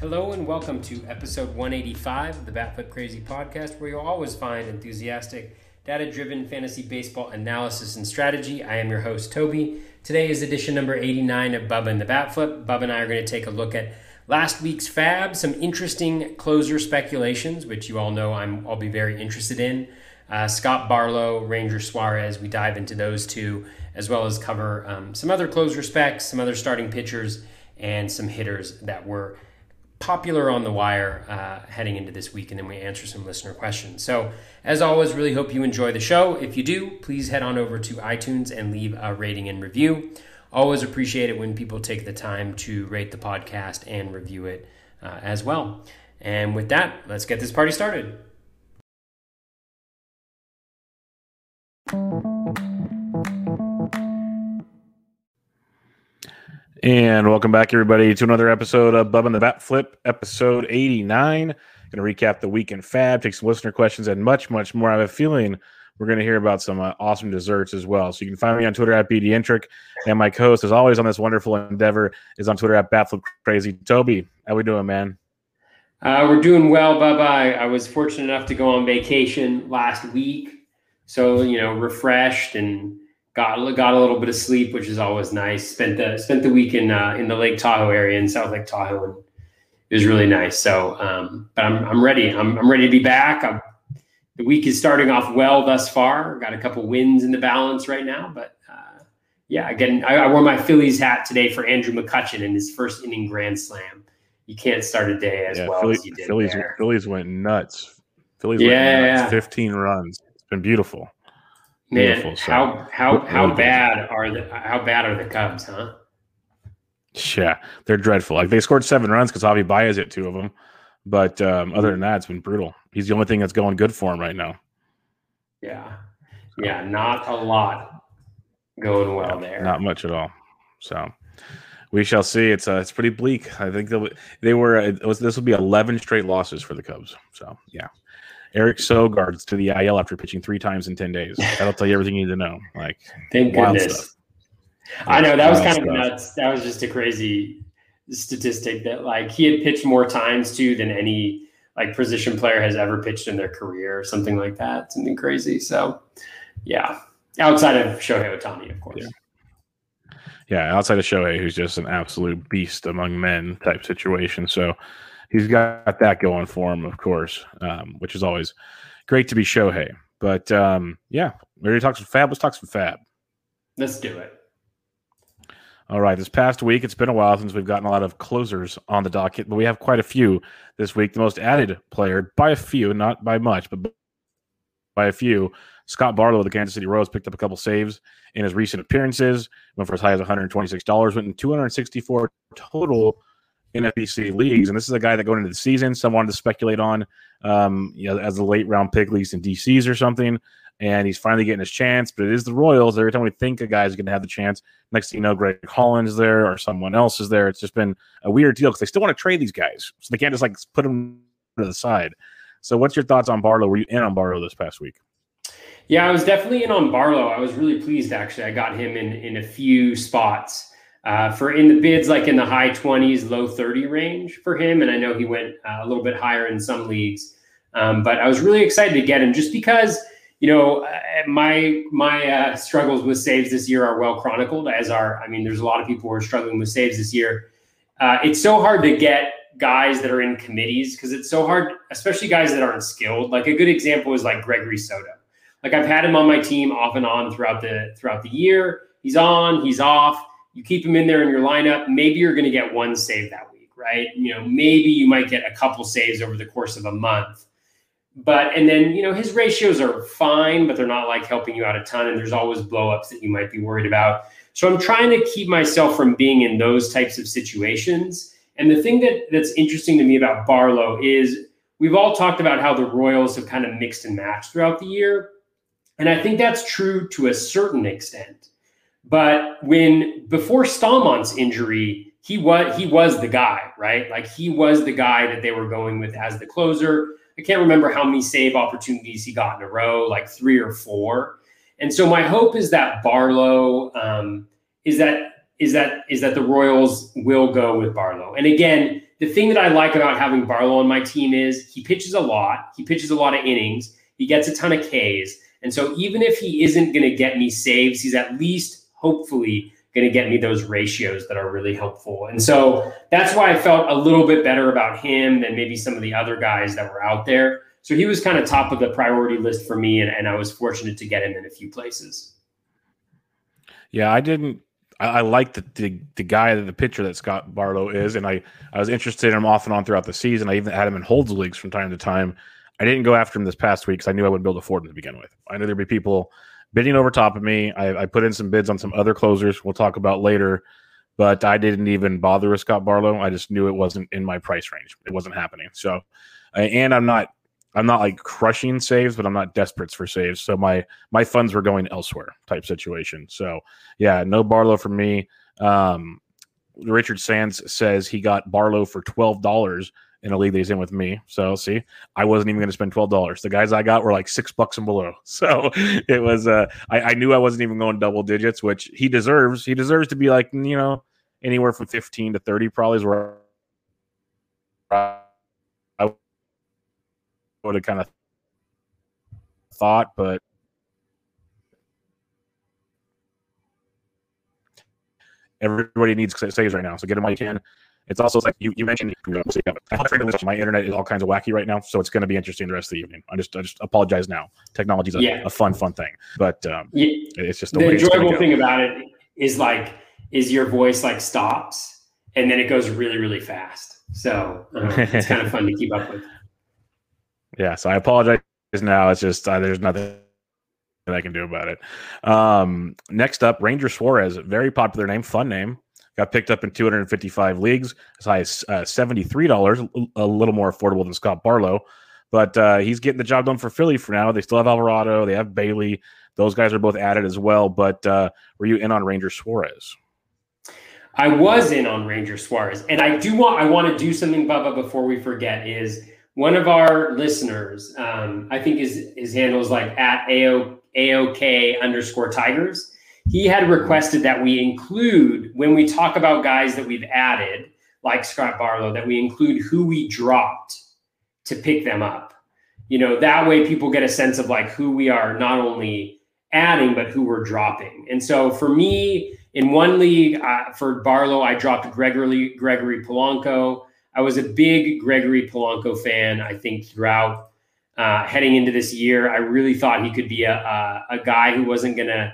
Hello and welcome to episode 185 of the Batflip Crazy podcast, where you'll always find enthusiastic, data driven fantasy baseball analysis and strategy. I am your host, Toby. Today is edition number 89 of Bubba and the Batflip. Bubba and I are going to take a look at last week's fab, some interesting closer speculations, which you all know I'm, I'll be very interested in. Uh, Scott Barlow, Ranger Suarez, we dive into those two, as well as cover um, some other closer specs, some other starting pitchers, and some hitters that were popular on the wire uh, heading into this week, and then we answer some listener questions. So, as always, really hope you enjoy the show. If you do, please head on over to iTunes and leave a rating and review. Always appreciate it when people take the time to rate the podcast and review it uh, as well. And with that, let's get this party started. And welcome back, everybody, to another episode of Bub and the Bat Flip, episode 89. Going to recap the week in fab, take some listener questions, and much, much more. I have a feeling we're going to hear about some uh, awesome desserts as well. So you can find me on Twitter at BDintric, and my co-host, as always, on this wonderful endeavor is on Twitter at Batflip Crazy. Toby, how we doing, man? Uh, we're doing well, Bubba. I, I was fortunate enough to go on vacation last week, so you know, refreshed and got got a little bit of sleep, which is always nice. Spent the spent the week in uh, in the Lake Tahoe area in South Lake Tahoe, and it was really nice. So, um, but I'm I'm ready. I'm I'm ready to be back. I'm, the week is starting off well thus far. Got a couple wins in the balance right now, but uh, yeah, again, I, I, wore my Phillies hat today for Andrew McCutchen in his first inning grand slam. You can't start a day as yeah, well Philly, as you did. Phillies, there. Phillies went nuts. Phillies yeah, went nuts. Yeah. 15 runs. It's been beautiful. Man, so. how how how bad are the how bad are the Cubs, huh? Yeah, they're dreadful. Like they scored seven runs because Javy Baez hit two of them, but um, other than that, it's been brutal. He's the only thing that's going good for him right now. Yeah, yeah, not a lot going well yeah, there. Not much at all. So we shall see. It's uh, it's pretty bleak. I think they were. It was, this will be eleven straight losses for the Cubs. So yeah, Eric Sogard's to the IL after pitching three times in 10 days. That'll tell you everything you need to know. Like, thank goodness. Stuff. I know that was kind stuff. of nuts. That was just a crazy statistic that like he had pitched more times too than any like position player has ever pitched in their career or something like that. Something crazy. So, yeah, outside of Shohei Ohtani, of course. Yeah. yeah, outside of Shohei, who's just an absolute beast among men type situation. So, he's got that going for him, of course, um, which is always great to be Shohei. But um, yeah, we already talked some fab. Let's talk some fab. Let's do it. All right. This past week, it's been a while since we've gotten a lot of closers on the docket, but we have quite a few this week. The most added player by a few, not by much, but by a few. Scott Barlow of the Kansas City Royals picked up a couple saves in his recent appearances. Went for as high as $126. Went in 264 total in FBC leagues. And this is a guy that going into the season, some wanted to speculate on, um, you know, as a late round pick, at least in DCs or something. And he's finally getting his chance, but it is the Royals. Every time we think a guy is going to have the chance, next thing you know, Greg Holland is there or someone else is there. It's just been a weird deal because they still want to trade these guys, so they can't just like put them to the side. So, what's your thoughts on Barlow? Were you in on Barlow this past week? Yeah, I was definitely in on Barlow. I was really pleased actually. I got him in in a few spots uh, for in the bids like in the high 20s, low 30 range for him. And I know he went uh, a little bit higher in some leagues. Um, but I was really excited to get him just because, you know, uh, my my uh, struggles with saves this year are well chronicled, as are, I mean, there's a lot of people who are struggling with saves this year. Uh, it's so hard to get guys that are in committees because it's so hard, especially guys that aren't skilled. Like a good example is like Gregory Soto. Like I've had him on my team off and on throughout the throughout the year. He's on, he's off you keep him in there in your lineup, maybe you're going to get one save that week, right? You know, maybe you might get a couple saves over the course of a month. But and then, you know, his ratios are fine, but they're not like helping you out a ton. And there's always blowups that you might be worried about. So I'm trying to keep myself from being in those types of situations. And the thing that that's interesting to me about Barlow is we've all talked about how the Royals have kind of mixed and matched throughout the year. And I think that's true to a certain extent. But when before Staumont's injury, he was he was the guy, right? Like he was the guy that they were going with as the closer. I can't remember how many save opportunities he got in a row, like three or four. And so my hope is that Barlow um, is that is that is that the Royals will go with Barlow. And again, the thing that I like about having Barlow on my team is he pitches a lot. He pitches a lot of innings. He gets a ton of Ks. And so even if he isn't going to get me saves, he's at least hopefully going to get me those ratios that are really helpful. And so that's why I felt a little bit better about him than maybe some of the other guys that were out there. So he was kind of top of the priority list for me, and, and I was fortunate to get him in a few places. Yeah, I didn't I, I like the, the, the guy, the pitcher that Scott Barlow is, and I I was interested in him off and on throughout the season. I even had him in holds leagues from time to time. I didn't go after him this past week because I knew I wouldn't be able to to begin with. I knew there'd be people bidding over top of me. I, I, put in some bids on some other closers we'll talk about later, but I didn't even bother with Scott Barlow. I just knew it wasn't in my price range. It wasn't happening. So, and I'm not I'm not like crushing saves, but I'm not desperate for saves. So my my funds were going elsewhere type situation. So yeah, no Barlow for me. Um, Richard Sands says he got Barlow for twelve dollars in a league that he's in with me. So see, I wasn't even going to spend twelve dollars. The guys I got were like six bucks and below. So it was. Uh, I, I knew I wasn't even going double digits, which he deserves. He deserves to be like you know anywhere from fifteen to thirty probably is where I would have kind of thought, but everybody needs saves right now. So get them while you can. It's also like you, you mentioned my internet is all kinds of wacky right now, so it's going to be interesting the rest of the evening. I just I just apologize now. Technology is a, yeah. a, fun fun thing, but um, yeah. it's just the, the enjoyable thing about it is like is your voice like stops and then it goes really really fast. So uh, it's kind of fun to keep up with. Yeah, so I apologize now. It's just uh, there's nothing that I can do about it. Um, next up, Ranger Suarez, very popular name, fun name. Got picked up in 255 leagues, as high as uh, $73, a little more affordable than Scott Barlow. But uh, he's getting the job done for Philly for now. They still have Alvarado, they have Bailey. Those guys are both added as well. But uh, were you in on Ranger Suarez? I was in on Ranger Suarez, and I do want I want to do something, Bubba, before we forget. Is one of our listeners, um, I think his his handle is like at AO, AOK underscore Tigers. He had requested that we include when we talk about guys that we've added, like Scott Barlow, that we include who we dropped to pick them up. You know, that way people get a sense of like who we are not only adding, but who we're dropping. And so for me, in one league uh, for Barlow, I dropped Gregory Gregory Polanco. I was a big Gregory Polanco fan. I think throughout uh, heading into this year, I really thought he could be a, a, a guy who wasn't going to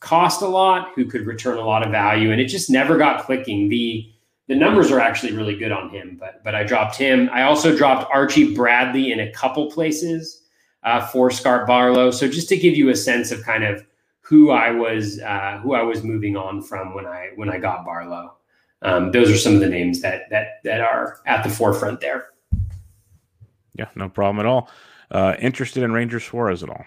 cost a lot, who could return a lot of value, and it just never got clicking. the The numbers are actually really good on him, but but I dropped him. I also dropped Archie Bradley in a couple places uh, for Scott Barlow. So just to give you a sense of kind of who I was uh, who I was moving on from when I when I got Barlow um, those are some of the names that that that are at the forefront there. Yeah, no problem at all. Uh, interested in Ranger Suarez at all?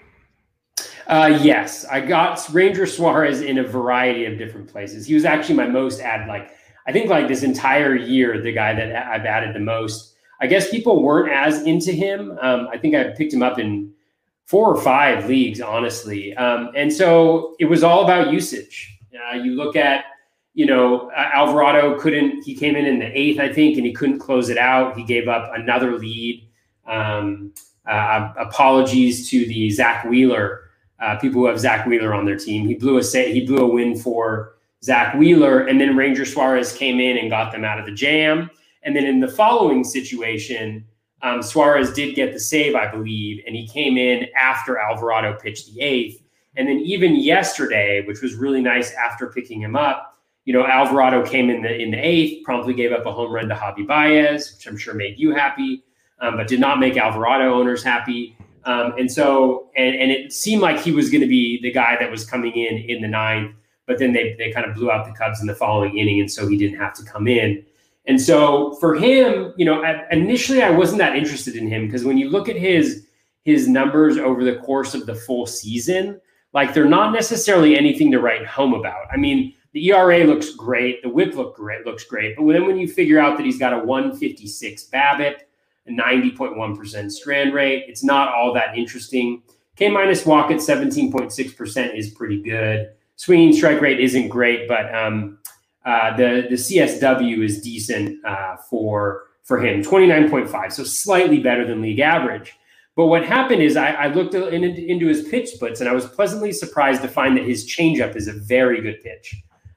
Uh, yes, I got Ranger Suarez in a variety of different places. He was actually my most added. Like I think like this entire year, the guy that I've added the most. I guess people weren't as into him. Um, I think I picked him up in four or five leagues, honestly. Um, and so it was all about usage. Uh, you look at you know, Alvarado couldn't, he came in in the eighth, I think, and he couldn't close it out. He gave up another lead. Um, uh, apologies to the Zack Wheeler uh, people who have Zack Wheeler on their team. He blew a he blew a win for Zack Wheeler, and then Ranger Suarez came in and got them out of the jam. And then in the following situation, um, Suarez did get the save, I believe, and he came in after Alvarado pitched the eighth. And then even yesterday, which was really nice after picking him up, you know, Alvarado came in the in the eighth, promptly gave up a home run to Javy Baez, which I'm sure made you happy, um, but did not make Alvarado owners happy. Um, and so, and, and it seemed like he was going to be the guy that was coming in in the ninth, but then they they kind of blew out the Cubs in the following inning, and so he didn't have to come in. And so for him, you know, initially I wasn't that interested in him because when you look at his his numbers over the course of the full season, like they're not necessarily anything to write home about. I mean the ERA looks great. The WHIP look great, looks great. But then when you figure out that he's got a 156 BABIP, a 90.1% strand rate, it's not all that interesting. K minus walk at 17.6% is pretty good. Swinging strike rate isn't great, but um, uh, the the CSW is decent uh, for for him, 29.5, so slightly better than league average. But what happened is I, I looked in, into his pitch splits and I was pleasantly surprised to find that his changeup is a very good pitch.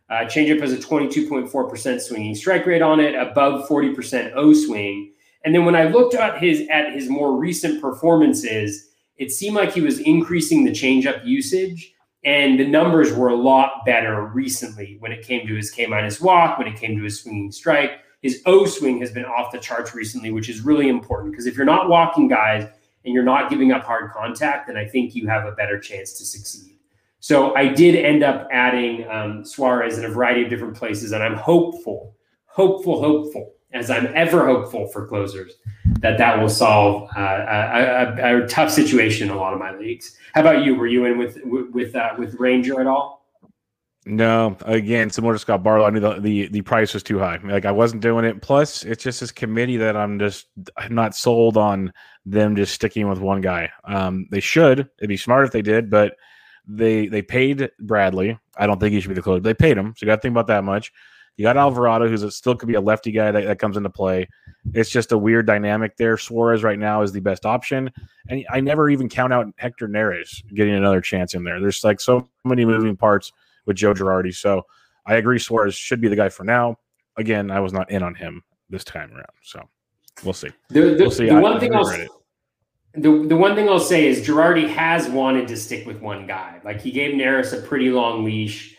Uh, changeup has a 22.4% swinging strike rate on it, above 40% O swing. And then when I looked at his at his more recent performances, it seemed like he was increasing the changeup usage, and the numbers were a lot better recently when it came to his K minus walk, when it came to his swinging strike. His O swing has been off the charts recently, which is really important because if you're not walking guys and you're not giving up hard contact, then I think you have a better chance to succeed. So I did end up adding um, Suarez in a variety of different places, and I'm hopeful, hopeful, hopeful, as I'm ever hopeful for closers, that that will solve uh, a, a, a, tough situation in a lot of my leagues. How about you? Were you in with with uh, with Ranger at all? No, again, similar to Scott Barlow, I knew the, the, the price was too high. Like I wasn't doing it. Plus, it's just this committee that I'm just I'm not sold on them just sticking with one guy. Um, they should. It'd be smart if they did, but they they paid Bradley. I don't think he should be the closer. They paid him, so you got to think about that much. You got Alvarado, who's a, still could be a lefty guy that, that comes into play. It's just a weird dynamic there. Suarez right now is the best option, and I never even count out Hector Neris getting another chance in there. There's like so many moving parts with Joe Girardi. So I agree Suarez should be the guy for now. Again, I was not in on him this time around. So we'll see. The, the, we'll see. The I, one thing I'll, the, the one thing I'll say is Girardi has wanted to stick with one guy. Like he gave Neris a pretty long leash.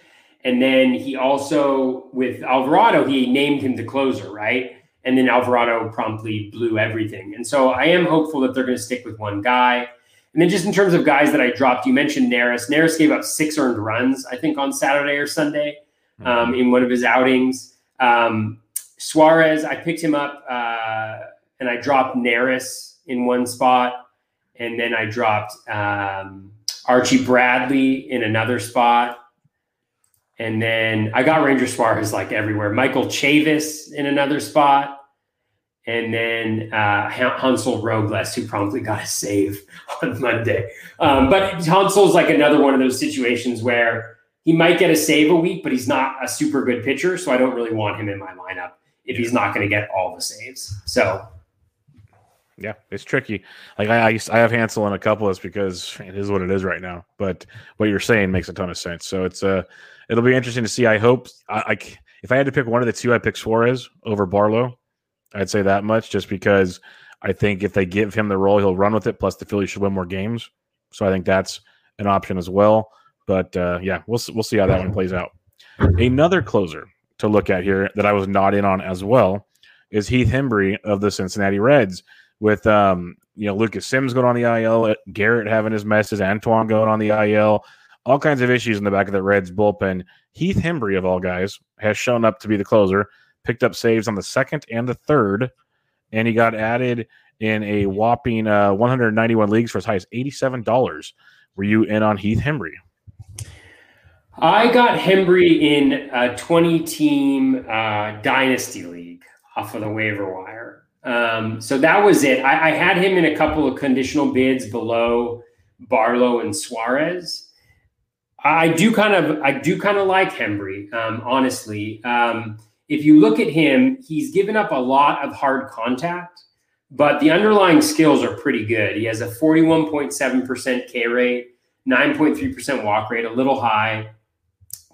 And then he also, with Alvarado, he named him the closer, right? And then Alvarado promptly blew everything. And so I am hopeful that they're going to stick with one guy. And then just in terms of guys that I dropped, you mentioned Neris. Neris gave up six earned runs, I think, on Saturday or Sunday mm-hmm. um, in one of his outings. Um, Suarez, I picked him up uh, and I dropped Neris in one spot. And then I dropped um, Archie Bradley in another spot. And then I got Ranger Suarez like everywhere. Michael Chavis in another spot and then uh, Hansel Robles, who promptly got a save on Monday. Um, but Hansel's like another one of those situations where he might get a save a week, but he's not a super good pitcher, so I don't really want him in my lineup if he's not going to get all the saves. So. Yeah, it's tricky. Like I, I, I have Hansel in a couple of us because it is what it is right now. But what you're saying makes a ton of sense. So it's uh, it'll be interesting to see. I hope I, I if I had to pick one of the two, I pick Suarez over Barlow I'd say that much just because I think if they give him the role, he'll run with it. Plus, the Phillies should win more games. So I think that's an option as well. But uh, yeah, we'll we'll see how that one plays out. Another closer to look at here that I was not in on as well is Heath Hembree of the Cincinnati Reds. With um, you know Lucas Sims going on the IL, Garrett having his messes, Antone going on the IL, all kinds of issues in the back of the Reds bullpen. Heath Hembree of all guys has shown up to be the closer picked up saves on the second and the third, and he got added in a whopping uh, 191 leagues for as high as $87. Were you in on Heath Hembree? I got Hembree in a 20 team uh, dynasty league off of the waiver wire. Um, so that was it. I, I, had him in a couple of conditional bids below Barlow and Suarez. I do kind of, I do kind of like Hembree, um, honestly. Um, if you look at him, he's given up a lot of hard contact, but the underlying skills are pretty good. He has a 41.7% K rate, 9.3% walk rate, a little high.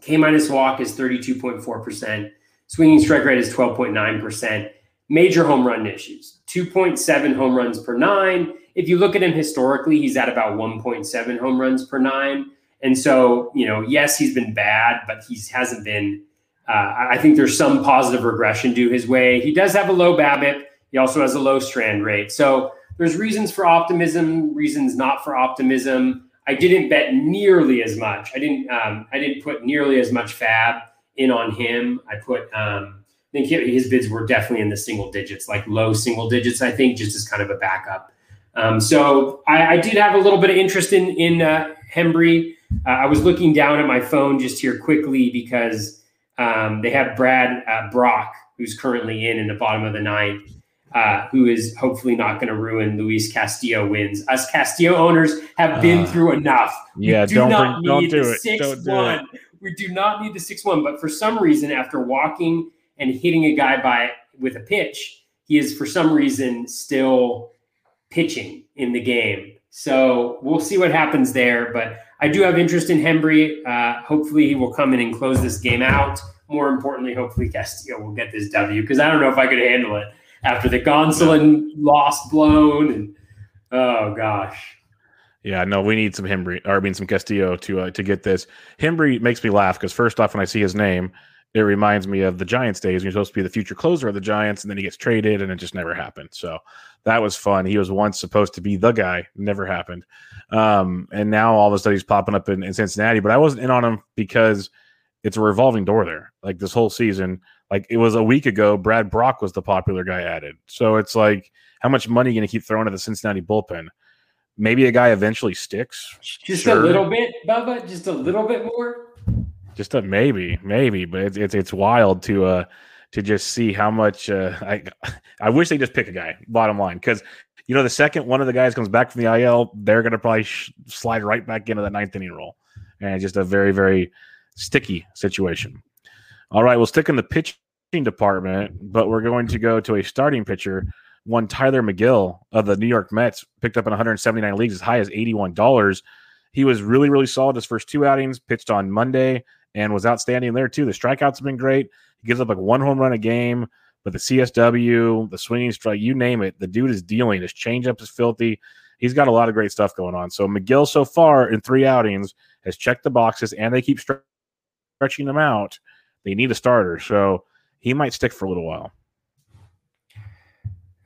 K minus walk is 32.4%. Swinging strike rate is 12.9%. Major home run issues 2.7 home runs per nine. If you look at him historically, he's at about 1.7 home runs per nine. And so, you know, yes, he's been bad, but he hasn't been uh, I think there's some positive regression due his way. He does have a low BABIP. He also has a low strand rate. So there's reasons for optimism, reasons not for optimism. I didn't bet nearly as much. I didn't. Um, I didn't put nearly as much fab in on him. I put. Um, I think his bids were definitely in the single digits, like low single digits. I think just as kind of a backup. Um, so I, I, did have a little bit of interest in in uh, Hembree. Uh, I was looking down at my phone just here quickly because um, they have Brad uh, Brach, who's currently in in the bottom of the ninth, uh, who is hopefully not going to ruin Luis Castillo wins. Us Castillo owners have been uh, through enough. Yeah, do not bring, need don't the six don't one. We do not need the six one. But for some reason, after walking and hitting a guy by with a pitch, he is for some reason still pitching in the game. So we'll see what happens there. But I do have interest in Hembree. Uh, hopefully, he will come in and close this game out. More importantly, hopefully Castillo will get this W because I don't know if I could handle it after the Gonsolin lost blown and oh gosh. Yeah, no, we need some Hembree, or I mean some Castillo to uh, to get this. Hembree makes me laugh because first off, when I see his name, it reminds me of the Giants days. He was supposed to be the future closer of the Giants, and then he gets traded, and it just never happened. So that was fun. He was once supposed to be the guy, never happened. Um, and now all of a sudden he's popping up in, in Cincinnati. But I wasn't in on him because it's a revolving door there. Like this whole season, like it was a week ago, Brad Brach was the popular guy added. So it's like, how much money are you going to keep throwing at the Cincinnati bullpen? Maybe a guy eventually sticks. Just sure. a little bit, Bubba. Just a little bit more. Just a maybe, maybe, but it's it's, it's wild to uh to just see how much uh, I I wish they just pick a guy. Bottom line, because you know the second one of the guys comes back from the IL, they're going to probably sh- slide right back into the ninth inning role, and just a very very sticky situation. All right, we'll stick in the pitching department, but we're going to go to a starting pitcher. One Tylor Megill of the New York Mets picked up in 179 leagues as high as $81. He was really, really solid his first two outings, pitched on Monday and was outstanding there too. The strikeouts have been great. He gives up like one home run a game, but the CSW, the swinging strike, you name it, the dude is dealing. His changeup is filthy. He's got a lot of great stuff going on. So Megill, so far in three outings has checked the boxes, and they keep stretching them out. They need a starter, so he might stick for a little while.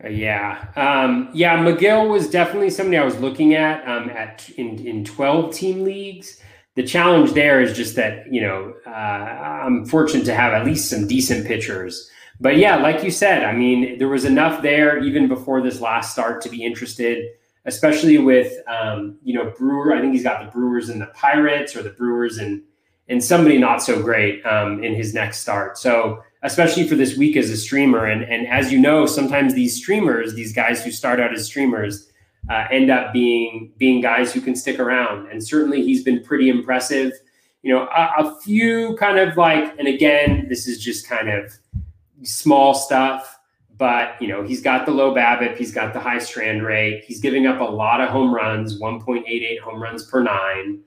Uh, yeah, um, yeah. Megill was definitely somebody I was looking at um, at in in twelve team leagues. The challenge there is just that you know uh, I'm fortunate to have at least some decent pitchers. But yeah, like you said, I mean there was enough there even before this last start to be interested, especially with um, you know Brewer. I think he's got the Brewers and the Pirates, or the Brewers and and somebody not so great um, in his next start. So especially for this week as a streamer. And, and as you know, sometimes these streamers, these guys who start out as streamers, uh, end up being being guys who can stick around. And certainly, he's been pretty impressive. You know, a, a few kind of like, and again, this is just kind of small stuff. But you know, he's got the low BABIP, he's got the high strand rate, he's giving up a lot of home runs, 1.88 home runs per nine.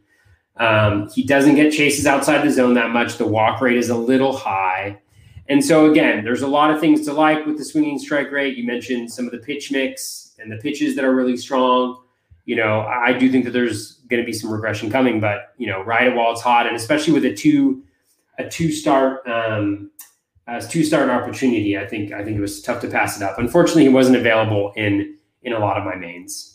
Um, he doesn't get chases outside the zone that much. The walk rate is a little high. And so again, there's a lot of things to like with the swinging strike rate. You mentioned some of the pitch mix and the pitches that are really strong. You know, I do think that there's going to be some regression coming, but you know, ride it while it's hot, and especially with a two a two start um, as two start opportunity, I think I think it was tough to pass it up. Unfortunately, he wasn't available in in a lot of my mains.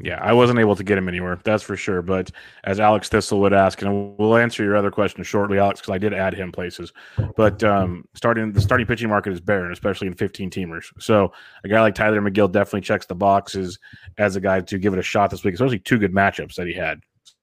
Yeah, I wasn't able to get him anywhere. That's for sure. But as Alex Thistlewood ask, and we'll answer your other question shortly, Alex, because I did add him places. But um, starting the starting pitching market is barren, especially in 15 teamers. So a guy like Tylor Megill definitely checks the boxes as a guy to give it a shot this week, especially two good matchups that he had.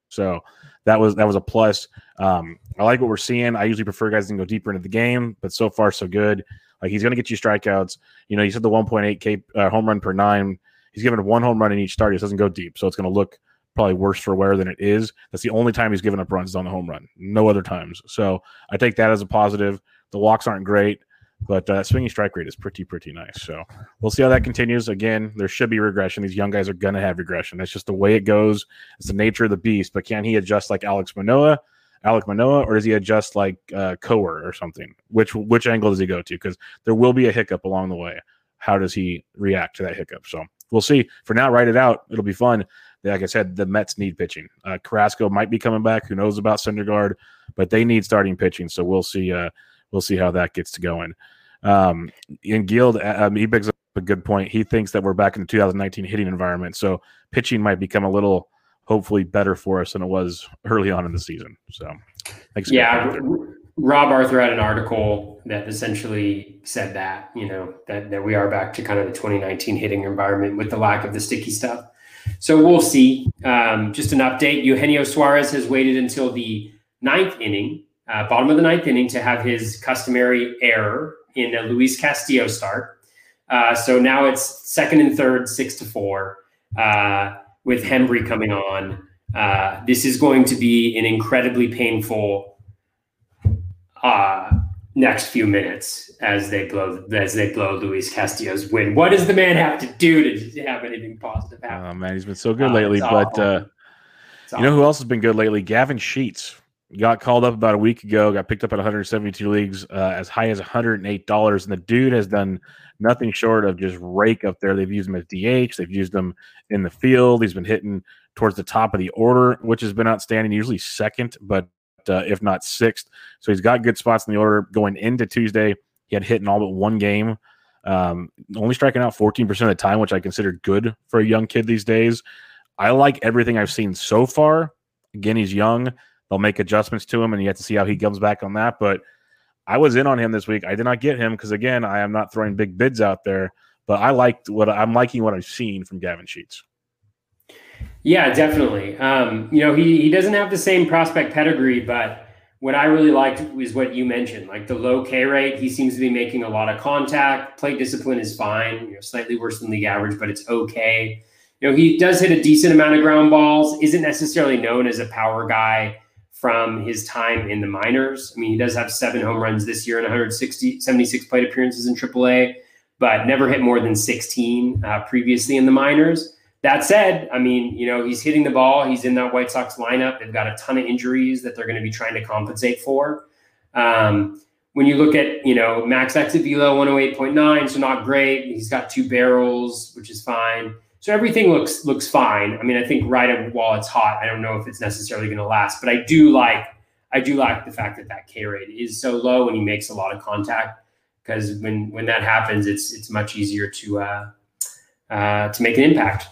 So that was that was a plus. Um, I like what we're seeing. I usually prefer guys to go deeper into the game, but so far so good. Like he's going to get you strikeouts. You know, you said the 1.8 K uh, home run per nine He's given one home run in each start. He doesn't go deep, so it's going to look probably worse for wear than it is. That's the only time he's given up runs is on the home run. No other times. So I take that as a positive. The walks aren't great, but uh, swinging strike rate is pretty pretty nice. So we'll see how that continues. Again, there should be regression. These young guys are going to have regression. That's just the way it goes. It's the nature of the beast. But can he adjust like Alex Manoah? Alek Manoah, or does he adjust like uh, Kowar or something? Which which angle does he go to? Because there will be a hiccup along the way. How does he react to that hiccup? So we'll see. For now, write it out. It'll be fun. Like I said, the Mets need pitching. Uh, Carrasco might be coming back. Who knows about Syndergaard? But they need starting pitching. So we'll see. Uh, we'll see how that gets to going. Um, and Guild, uh, um, he brings up a good point. He thinks that we're back in the 2019 hitting environment. So pitching might become a little, hopefully, better for us than it was early on in the season. So, thanks. Yeah. Rob Arthur had an article that essentially said that, you know, that, that we are back to kind of the 2019 hitting environment with the lack of the sticky stuff. So we'll see. Um, just an update Eugenio Suarez has waited until the ninth inning, uh, bottom of the ninth inning, to have his customary error in a Luis Castillo start. Uh, so now it's second and third, six to four, uh, with Hembree coming on. Uh, this is going to be an incredibly painful uh, next few minutes as they blow as they blow Luis Castillo's win. What does the man have to do to have anything positive happen? Oh man, he's been so good uh, lately. But uh, you know who else has been good lately? Gavin Sheets got called up about a week ago. Got picked up at 172 leagues, uh, as high as 108 dollars, and the dude has done nothing short of just rake up there. They've used him as DH. They've used him in the field. He's been hitting towards the top of the order, which has been outstanding. Usually second, but uh, if not sixth. So he's got good spots in the order going into Tuesday. He had hit in all but one game, um, only striking out 14% of the time, which I consider good for a young kid these days. I like everything I've seen so far. Again, he's young. They'll make adjustments to him, and you have to see how he comes back on that. But I was in on him this week. I did not get him because, again, I am not throwing big bids out there. But I liked what I'm liking what I've seen from Gavin Sheets. Yeah, definitely. Um, you know, he he doesn't have the same prospect pedigree, but what I really liked was what you mentioned, like the low K rate. He seems to be making a lot of contact. Plate discipline is fine. You know, slightly worse than league average, but it's okay. You know, he does hit a decent amount of ground balls. Isn't necessarily known as a power guy from his time in the minors. I mean, he does have seven home runs this year and 160 76 plate appearances in AAA, but never hit more than 16 uh, previously in the minors. That said, I mean, you know, he's hitting the ball. He's in that White Sox lineup. They've got a ton of injuries that they're going to be trying to compensate for. Um, when you look at, you know, max exit 108.9, so not great. He's got two barrels, which is fine. So everything looks looks fine. I mean, I think right while it's hot, I don't know if it's necessarily going to last, but I do like I do like the fact that that K rate is so low and he makes a lot of contact because when when that happens, it's it's much easier to uh, uh, to make an impact.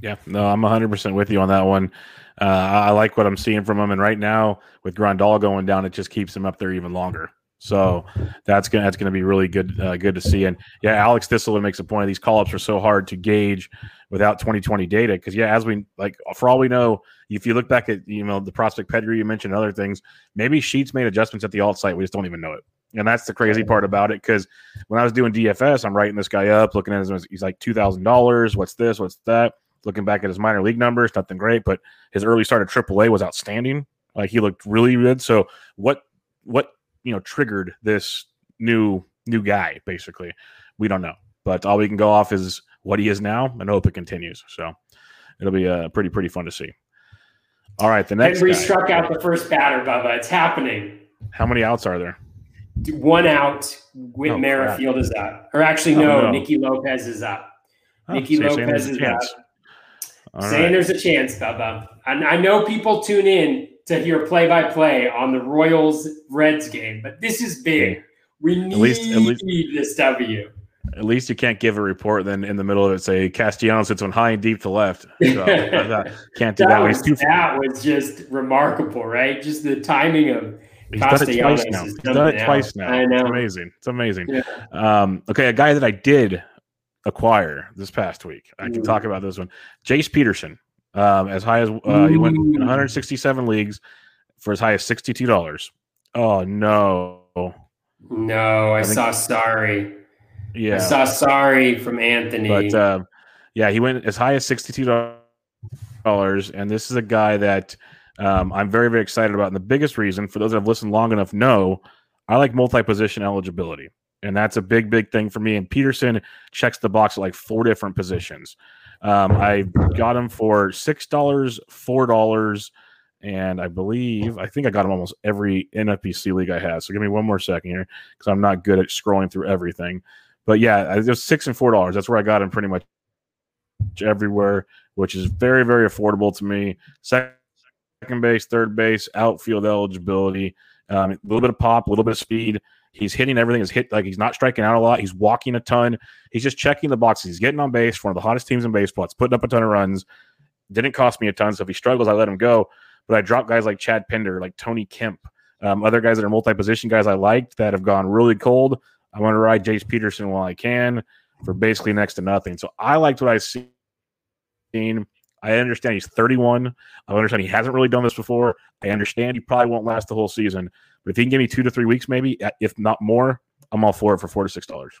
Yeah, no, I'm 100% with you on that one. Uh, I like what I'm seeing from him, and right now with Grandal going down, it just keeps him up there even longer. So that's gonna that's gonna be really good uh, good to see. And yeah, Alex Thistlewood makes a point. These call ups are so hard to gauge without 2020 data because yeah, as we like for all we know, if you look back at you know the prospect pedigree you mentioned other things, maybe Sheets made adjustments at the alt site. We just don't even know it. And that's the crazy part about it because when I was doing DFS, I'm writing this guy up, looking at his, he's like two thousand dollars. What's this? What's that? Looking back at his minor league numbers, nothing great, but his early start at AAA was outstanding. Like he looked really good. So what what you know triggered this new new guy? Basically, we don't know. But all we can go off is what he is now, and hope it continues. So it'll be uh, pretty pretty fun to see. All right, the next Hembree guy. struck out the first batter, Bubba. It's happening. How many outs are there? One out. Whit oh, Merrifield is up, or actually, oh, no, no, Nicky Lopez is up. Oh, Nicky Lopez is up. All saying right. there's a chance, Bubba. And I know people tune in to hear play by play on the Royals Reds game, but this is big. We need at least, at least, this W. At least you can't give a report then in the middle of it say Castellanos sits on high and deep to left. So, can't do that. that, was, that was just remarkable, right? Just the timing of He's done it twice now. He's done it twice now. I know. It's amazing. It's amazing. Yeah. Um, okay, a guy that I did acquire this past week. I can talk about this one. Jace Peterson, um, as high as uh, he went 167 leagues for as high as sixty-two dollars. Oh no! No, I, I saw sorry. Yeah, I saw sorry from Anthony. But uh, yeah, he went as high as sixty-two dollars, and this is a guy that um, I'm very very excited about. And the biggest reason for those that have listened long enough know I like multi-position eligibility and that's a big, big thing for me. And Peterson checks the box at like four different positions. Um, I got him for six dollars, four dollars, and I believe I think I got him almost every NFBC league I have. So give me one more second here because I'm not good at scrolling through everything. But yeah, it was six and four dollars. That's where I got him pretty much everywhere, which is very, very affordable to me. Second base, third base, outfield eligibility, um, a little bit of pop, a little bit of speed. He's hitting everything. He's hit like he's not striking out a lot. He's walking a ton. He's just checking the boxes. He's getting on base for one of the hottest teams in baseball. It's putting up a ton of runs. Didn't cost me a ton. So if he struggles, I let him go. But I drop guys like Chad Pinder, like Tony Kemp, um, other guys that are multi-position guys I liked that have gone really cold. I want to ride Jace Peterson while I can for basically next to nothing. So I liked what I've seen. I understand he's 31. I understand he hasn't really done this before. I understand he probably won't last the whole season. But if he can give me two to three weeks, maybe if not more, I'm all for it for four to six dollars.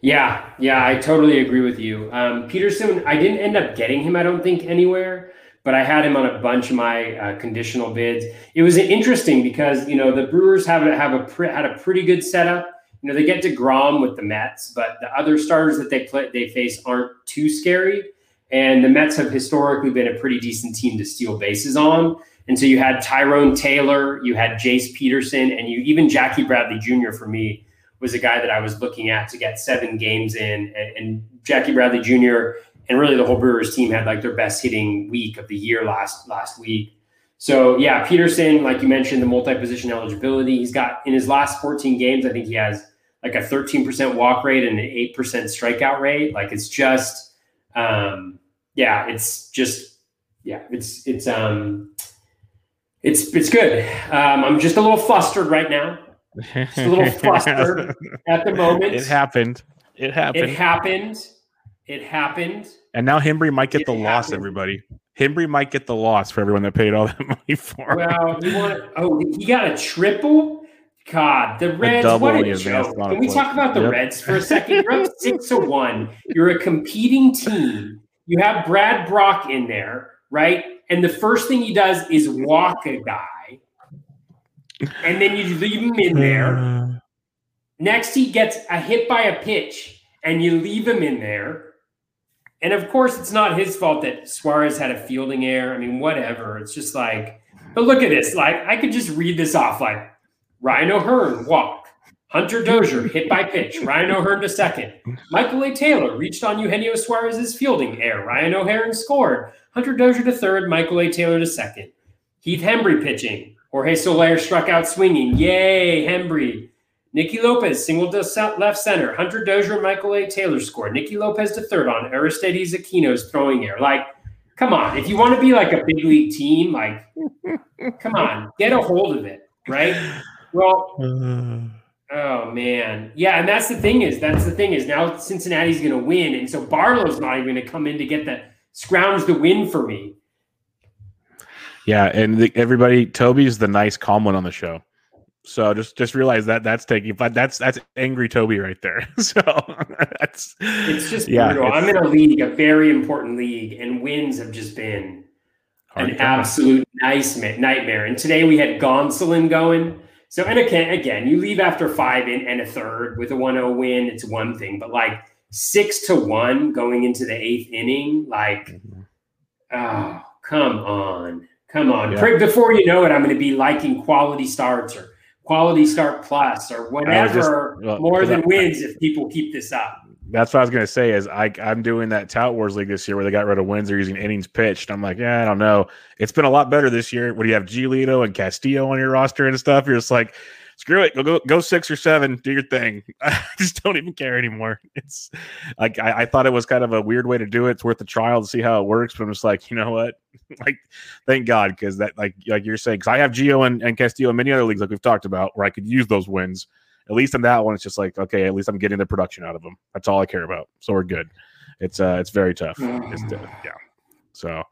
Yeah, yeah, I totally agree with you. Um, Peterson, I didn't end up getting him. I don't think anywhere, but I had him on a bunch of my uh, conditional bids. It was interesting because you know the Brewers have a, have a pre- had a pretty good setup. You know they get Degrom with the Mets, but the other starters that they play they face aren't too scary. And the Mets have historically been a pretty decent team to steal bases on. And so you had Tyrone Taylor, you had Jace Peterson, and you even Jackie Bradley Jr. for me was a guy that I was looking at to get seven games in. And, and Jackie Bradley Jr and really the whole Brewers team had like their best hitting week of the year last last week. So yeah, Peterson, like you mentioned, the multi-position eligibility. He's got in his last 14 games, I think he has like a 13% walk rate and an 8% strikeout rate. Like it's just um yeah, it's just yeah, it's it's um it's it's good. Um I'm just a little flustered right now. Just a little flustered at the moment. It happened. It happened. It happened. It happened. And now Hembree might get it the happened. loss, everybody. Hembree might get the loss for everyone that paid all that money for. Well, you want oh, he got a triple. God, the Reds. A what a joke! Can we talk about the yep. Reds for a second? You're up six to one. You're a competing team. You have Brad Brach in there, right? And the first thing he does is walk a guy, and then you leave him in there. Hmm. Next, he gets a hit by a pitch, and you leave him in there. And of course, it's not his fault that Suarez had a fielding error. I mean, whatever. It's just like, but look at this. Like, I could just read this off like Ryan O'Hearn walk, Hunter Dozier hit by pitch, Ryan O'Hearn to second, Michael A. Taylor reached on Eugenio Suarez's fielding error, Ryan O'Hearn scored, Hunter Dozier to third, Michael A. Taylor to second, Heath Hembree pitching, Jorge Soler struck out swinging, yay Hembree. Nicky Lopez single to left center. Hunter Dozier and Michael A. Taylor scored. Nicky Lopez to third on Aristides Aquino's throwing air. Like, come on. If you want to be like a big league team, like, come on, get a hold of it, right? Well, uh, oh man, yeah, and that's the thing is that's the thing is now Cincinnati's going to win, and so Barlow's not even going to come in to get the scrounge the win for me. Yeah, and the, everybody, Toby's the nice, calm one on the show. So just just realize that that's taking but that's that's angry Toby right there. So that's it's just yeah, brutal. It's, I'm in a league, a very important league, and wins have just been an absolute nice nightmare. And today we had Gonsolin going. So and again, again, you leave after five in, and a third with a 1-0 win, it's one thing, but like six to one going into the eighth inning, like mm-hmm. oh come on. Come on. Yeah. Before you know it, I'm going to be liking quality starts or quality start plus or whatever just, well, more than I, wins if people keep this up. That's what I was to say. Is I I'm doing that tout wars league this year where they got rid of wins. They're using innings pitched. I'm like, yeah, I don't know. It's been a lot better this year. When you have Giolito and Castillo on your roster and stuff, you're just like, screw it, go go, go six or seven, do your thing. I just don't even care anymore. It's like I, I, thought it was kind of a weird way to do it. It's worth a trial to see how it works, but I'm just like, you know what? like, thank God, because that like like you're saying, because I have Gio and, and Castillo in many other leagues like we've talked about where I could use those wins. At least in that one, it's just like, okay, at least I'm getting the production out of them. That's all I care about. So we're good. It's uh it's very tough. It's, uh, yeah. So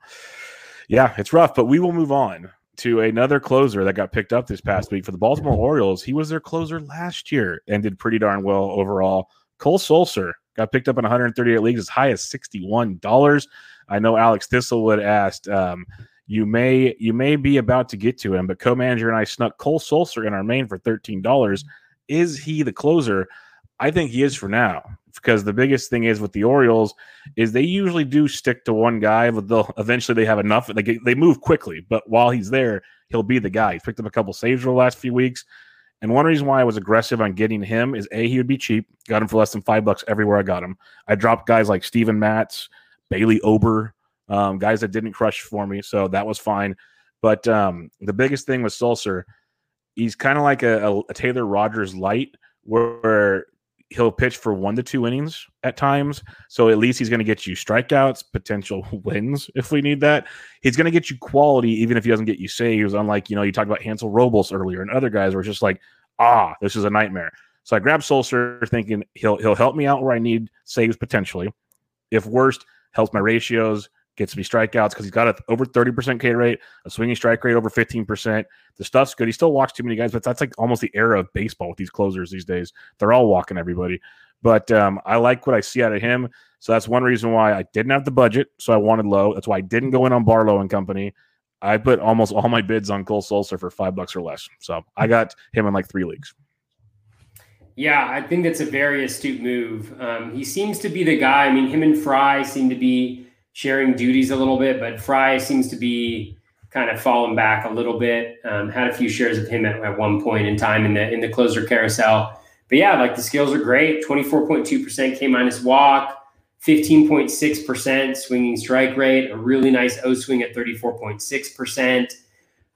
yeah, it's rough, but we will move on to another closer that got picked up this past week for the Baltimore Orioles. He was their closer last year and did pretty darn well overall. Cole Sulser got picked up in 138 leagues as high as $61. I know Alex Thistlewood asked, um, you may you may be about to get to him, but co-manager and I snuck Cole Sulser in our main for $13. Is he the closer? I think he is for now because the biggest thing is with the Orioles is they usually do stick to one guy, but they'll eventually they have enough. They get, they move quickly, but while he's there, he'll be the guy. He's picked up a couple saves over the last few weeks, and one reason why I was aggressive on getting him is a he would be cheap. Got him for less than five bucks everywhere I got him. I dropped guys like Steven Matz, Bailey Ober, um, guys that didn't crush for me, so that was fine. But um, the biggest thing with Sulser, he's kind of like a, a, Taylor Rogers light, where he'll pitch for one to two innings at times. So at least he's going to get you strikeouts, potential wins if we need that. He's going to get you quality, even if he doesn't get you saves. Unlike, you know, you talked about Hansel Robles earlier and other guys were just like, ah, this is a nightmare. So I grabbed Sulser thinking he'll he'll help me out where I need saves potentially. If worst, helps my ratios, gets me strikeouts because he's got a over 30% K rate, a swinging strike rate over 15%. The stuff's good. He still walks too many guys, but that's like almost the era of baseball with these closers these days. They're all walking everybody. But um, I like what I see out of him. So that's one reason why I didn't have the budget. So I wanted low. That's why I didn't go in on Barlow and company. I put almost all my bids on Cole Sulser for five bucks or less. So I got him in like three leagues. Yeah, I think that's a very astute move. Um, he seems to be the guy. I mean, him and Fry seem to be sharing duties a little bit, but Fry seems to be kind of falling back a little bit. Um, had a few shares of him at, at one point in time in the in the closer carousel. But yeah, like the skills are great. Twenty four point two percent K minus walk. 15.6% swinging strike rate, a really nice O swing at 34.6%.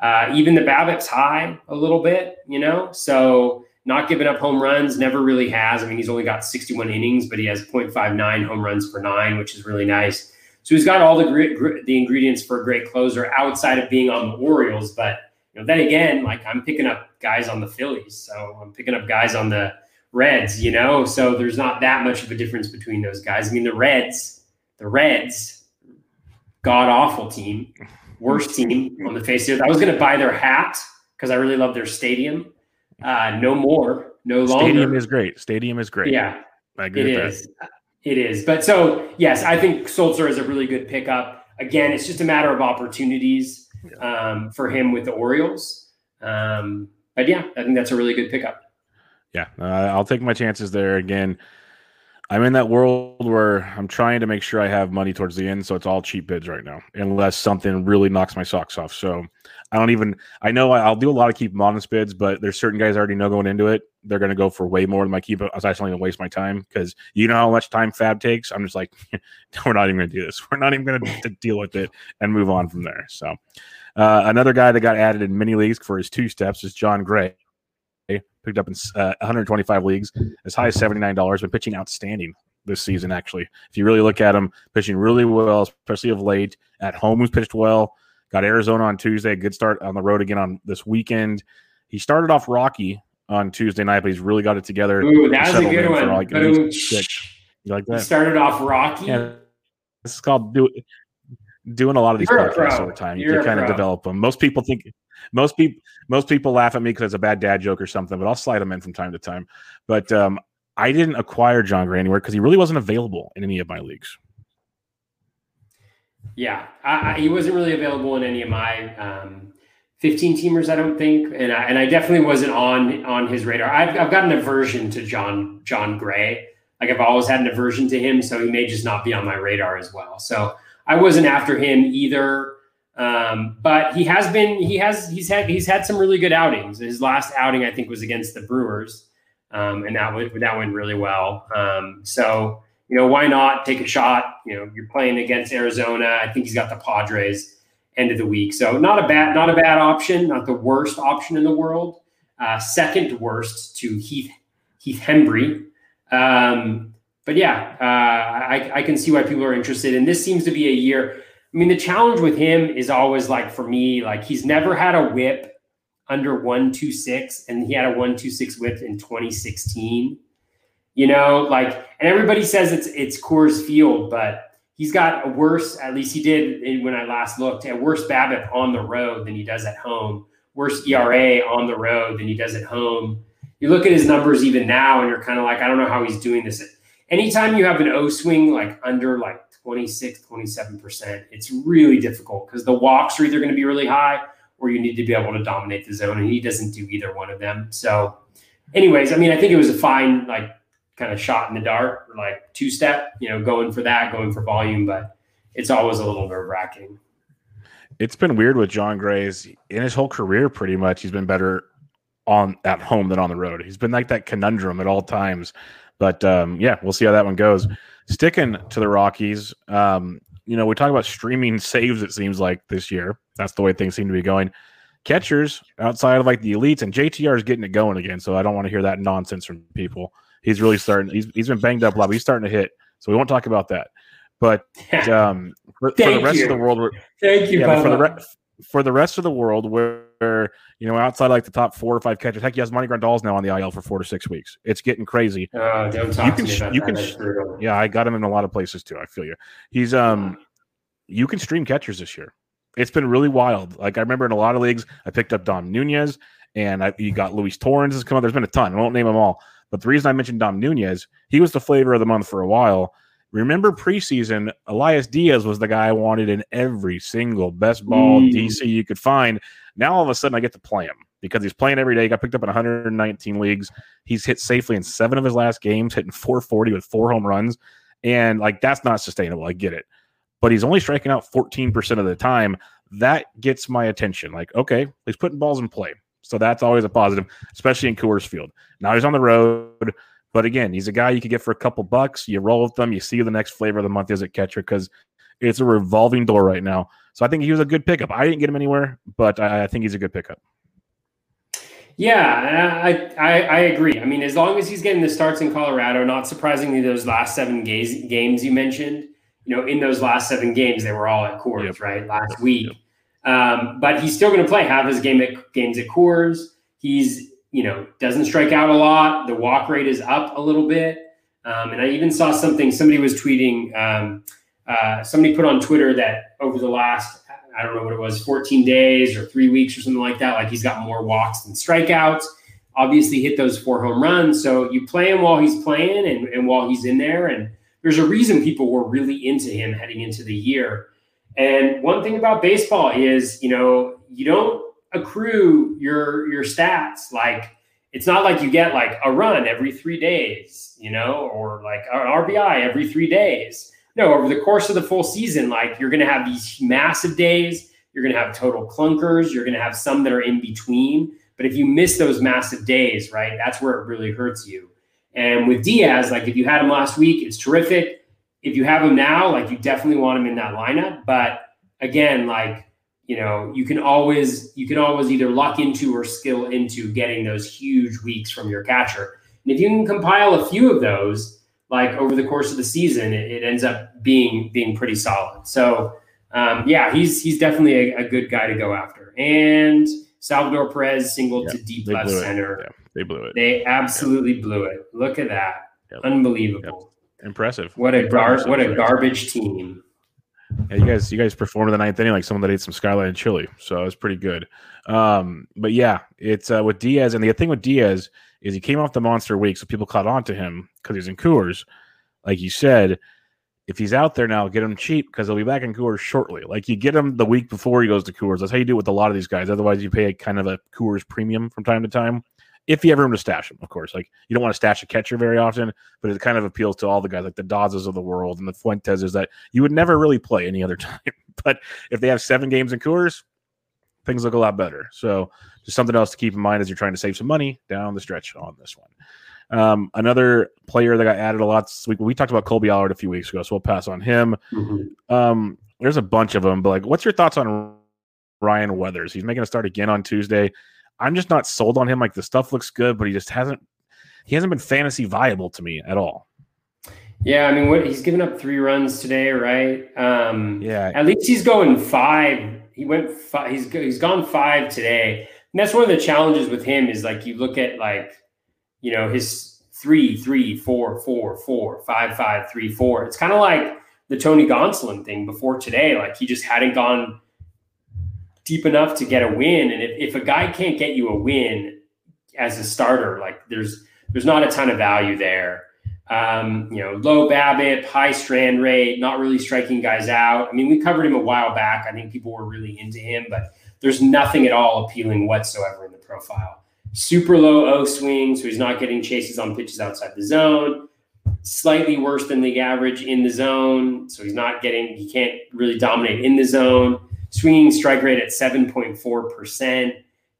Uh, even the BABIP's high a little bit, you know? So not giving up home runs, never really has. I mean, he's only got 61 innings, but he has 0.59 home runs per nine, which is really nice. So he's got all the the ingredients for a great closer outside of being on the Orioles. But you know, then again, like I'm picking up guys on the Phillies, so I'm picking up guys on the Reds. You know, so there's not that much of a difference between those guys. I mean, the Reds, the Reds, god awful team, worst team on the face of it. I was going to buy their hat because I really love their stadium. Uh, no more, no longer. Stadium is great. Stadium is great. Yeah, I agree it is. That. It is. But so yes, I think Sulser is a really good pickup. Again, it's just a matter of opportunities um, for him with the Orioles. Um, but yeah, I think that's a really good pickup. Yeah, uh, I'll take my chances there again. I'm in that world where I'm trying to make sure I have money towards the end, so it's all cheap bids right now, unless something really knocks my socks off. So I don't even. I know I'll do a lot of keep modest bids, but there's certain guys I already know going into it. They're going to go for way more than my keep. I was actually going to waste my time because you know how much time Fab takes. I'm just like, we're not even going to do this. We're not even going to deal with it and move on from there. So uh, another guy that got added in mini leagues for his two steps is Jon Gray picked up in uh, 125 leagues, as high as $79. Been pitching outstanding this season, actually. If you really look at him, pitching really well, especially of late. At home, he's pitched well. Got Arizona on Tuesday. Good start on the road again on this weekend. He started off rocky on Tuesday night, but he's really got it together. Ooh, that was a good one. Like you like that? He started off rocky. Yeah, this is called do, doing a lot of these You're podcasts over time. You kind of develop them. Most people think most people most people laugh at me because it's a bad dad joke or something, but I'll slide them in from time to time. But um, I didn't acquire Jon Gray anywhere because he really wasn't available in any of my leagues. Yeah, I, I, he wasn't really available in any of my um, 15 teamers, I don't think, and I, and I definitely wasn't on on his radar. I've, I've got an aversion to John Jon Gray. Like I've always had an aversion to him, so he may just not be on my radar as well. So I wasn't after him either. Um, but he has been he has he's had he's had some really good outings. His last outing I think was against the Brewers, um, and that went that went really well. Um, so you know why not take a shot? You know you're playing against Arizona. I think he's got the Padres end of the week, so not a bad not a bad option, not the worst option in the world. Uh, second worst to Heath Heath Hembree. Um, but yeah, uh, I, I can see why people are interested. And this seems to be a year I mean, the challenge with him is always like for me, like he's never had a whip under 126, and he had a 126 whip in 2016. You know, like, and everybody says it's it's Coors Field, but he's got a worse, at least he did when I last looked, a worse BABIP on the road than he does at home, worse ERA on the road than he does at home. You look at his numbers even now, and you're kind of like, I don't know how he's doing this. Anytime you have an O swing like under like 26, 27%. It's really difficult because the walks are either going to be really high or you need to be able to dominate the zone. And he doesn't do either one of them. So, anyways, I mean, I think it was a fine, like, kind of shot in the dark, like two step, you know, going for that, going for volume, but it's always a little nerve wracking. It's been weird with Jon Gray's in his whole career, pretty much. He's been better on at home than on the road. He's been like that conundrum at all times. But um, yeah, we'll see how that one goes. Sticking to the Rockies, um, you know, we talk about streaming saves, it seems like this year. That's the way things seem to be going. Catchers outside of like the elites and JTR is getting it going again. So I don't want to hear that nonsense from people. He's really starting, he's, he's been banged up a lot, but he's starting to hit. So we won't talk about that. But um, for, for the rest you. of the world, thank you. Yeah, for the re- for the rest of the world, where you know outside like the top four or five catchers, heck, he Yasmani Grandal's now on the IL for four to six weeks. It's getting crazy. Uh, don't talk you can, to me about you that. Can, yeah, I got him in a lot of places too. I feel you. He's um you can stream catchers this year. It's been really wild. Like I remember in a lot of leagues, I picked up Dom Nunez, and I, you got Luis Torrens has come up. There's been a ton. I won't name them all, but the reason I mentioned Dom Nunez, he was the flavor of the month for a while. Remember preseason, Elias Diaz was the guy I wanted in every single best ball mm. DC you could find. Now all of a sudden I get to play him because he's playing every day. He got picked up in 119 leagues. He's hit safely in seven of his last games, hitting 440 with four home runs. And like that's not sustainable. I get it. But he's only striking out 14% of the time. That gets my attention. Like, okay, he's putting balls in play. So that's always a positive, especially in Coors Field. Now he's on the road. But again, he's a guy you could get for a couple bucks. You roll with them. You see the next flavor of the month is at catcher because it's a revolving door right now. So I think he was a good pickup. I didn't get him anywhere, but I, I think he's a good pickup. Yeah, I, I, I agree. I mean, as long as he's getting the starts in Colorado, not surprisingly, those last seven games games you mentioned, you know, in those last seven games, they were all at Coors, yep. right? Last week. Yep. Um, but he's still going to play half his game at games at Coors. He's, you know, doesn't strike out a lot. The walk rate is up a little bit. Um, and I even saw something, somebody was tweeting, um, uh, somebody put on Twitter that over the last I don't know what it was, 14 days or three weeks or something like that. Like he's got more walks than strikeouts. Obviously, hit those four home runs. So you play him while he's playing and, and while he's in there. And there's a reason people were really into him heading into the year. And one thing about baseball is, you know, you don't accrue your your stats like it's not like you get like a run every three days, you know, or like an RBI every three days no, over the course of the full season, like you're going to have these massive days. You're going to have total clunkers. You're going to have some that are in between. But if you miss those massive days, right, that's where it really hurts you. And with Diaz, like if you had him last week, it's terrific. If you have him now, like you definitely want him in that lineup. But again, like you know, you can always you can always either luck into or skill into getting those huge weeks from your catcher. And if you can compile a few of those, like over the course of the season, it, it ends up being being pretty solid. So um, yeah, he's he's definitely a, a, good guy to go after. And Salvador Perez singled yeah, to deep left center. Yeah, they blew it. They absolutely yeah. blew it. Look at that, unbelievable. Impressive. What a gar- what a garbage team. Yeah, you guys, you guys performed in the ninth inning like someone that ate some skyline chili, so it was pretty good. Um, but yeah, it's uh, with Diaz, and the thing with Diaz is he came off the monster week, so people caught on to him because he's in Coors. Like you said, if he's out there now, get him cheap because he'll be back in Coors shortly. Like you get him the week before he goes to Coors. That's how you do it with a lot of these guys. Otherwise, you pay a kind of a Coors premium from time to time. If you have room to stash him, of course. Like you don't want to stash a catcher very often, but it kind of appeals to all the guys like the Dazas of the world and the Fuentes is that you would never really play any other time. but if they have seven games in Coors, things look a lot better. So just something else to keep in mind as you're trying to save some money down the stretch on this one. Um, another player that got added a lot this week. We talked about Kolby Allard a few weeks ago, so we'll pass on him. Mm-hmm. Um, there's a bunch of them, but like, what's your thoughts on Ryan Weathers? He's making a start again on Tuesday. I'm just not sold on him. Like the stuff looks good, but he just hasn't. He hasn't been fantasy viable to me at all. Yeah, I mean, what he's given up three runs today, right? Um, yeah. At least he's going five. He went. Five, he's he's gone five today. And that's one of the challenges with him is like you look at like, you know, his three, three, four, four, four, five, five, three, four. It's kind of like the Tony Gonsolin thing before today. Like he just hadn't gone deep enough to get a win. And if, if a guy can't get you a win as a starter, like there's there's not a ton of value there. Um, you know, low BABIP, high strand rate, not really striking guys out. I mean, we covered him a while back. I think people were really into him, but there's nothing at all appealing whatsoever in the profile. Super low O swing, so he's not getting chases on pitches outside the zone. Slightly worse than league average in the zone, so he's not getting, he can't really dominate in the zone. Swinging strike rate at 7.4%,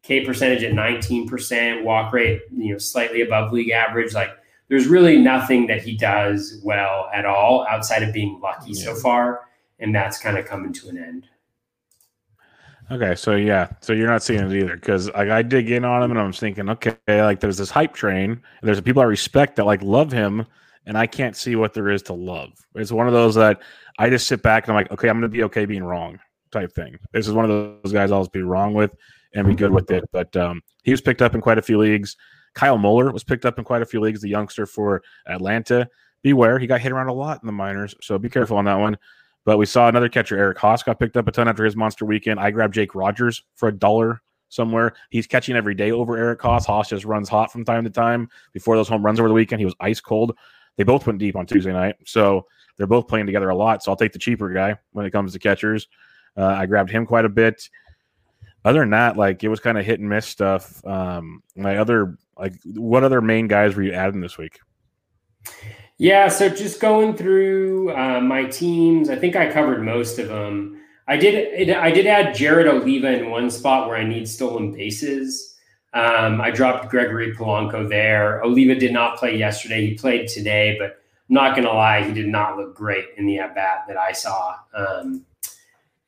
K percentage at 19%, walk rate, you know, slightly above league average. Like there's really nothing that he does well at all outside of being lucky yeah. so far. And that's kind of coming to an end. Okay, so yeah, so you're not seeing it either because like I dig in on him and I'm thinking, okay, like there's this hype train, and there's people I respect that like love him, and I can't see what there is to love. It's one of those that I just sit back and I'm like, okay, I'm gonna be okay being wrong type thing. This is one of those guys I'll be wrong with and be good with it. But um, he was picked up in quite a few leagues. Kyle Muller was picked up in quite a few leagues, the youngster for Atlanta. Beware, he got hit around a lot in the minors, so be careful on that one. But we saw another catcher, Eric Haas, got picked up a ton after his monster weekend. I grabbed Jake Rogers for a dollar somewhere. He's catching every day over Eric Haas. Haas just runs hot from time to time. Before those home runs over the weekend, he was ice cold. They both went deep on Tuesday night. So they're both playing together a lot. So I'll take the cheaper guy when it comes to catchers. Uh, I grabbed him quite a bit. Other than that, like it was kind of hit and miss stuff. Um, my other, like, what other main guys were you adding this week? Yeah, so just going through uh, my teams, I think I covered most of them. I did I did add Jared Oliva in one spot where I need stolen bases. Um, I dropped Gregory Polanco there. Oliva did not play yesterday. He played today, but I'm not going to lie, he did not look great in the at bat that I saw. Um,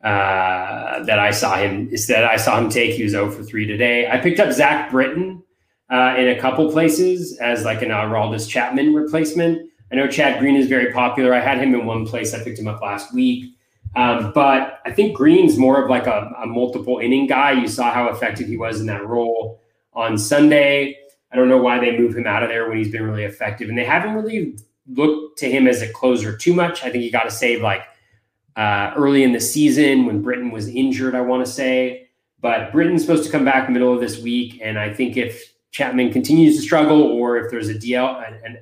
uh, that I saw him is that I saw him take. He was 0 for 3 today. I picked up Zach Britton uh, in a couple places as like an Aroldis Chapman replacement. I know Chad Green is very popular. I had him in one place. I picked him up last week. Um, but I think Green's more of like a, a, multiple inning guy. You saw how effective he was in that role on Sunday. I don't know why they move him out of there when he's been really effective. And they haven't really looked to him as a closer too much. I think you got to save like uh, early in the season when Britton was injured, I want to say. But Britton's supposed to come back in the middle of this week. And I think if Chapman continues to struggle or if there's a DL, an,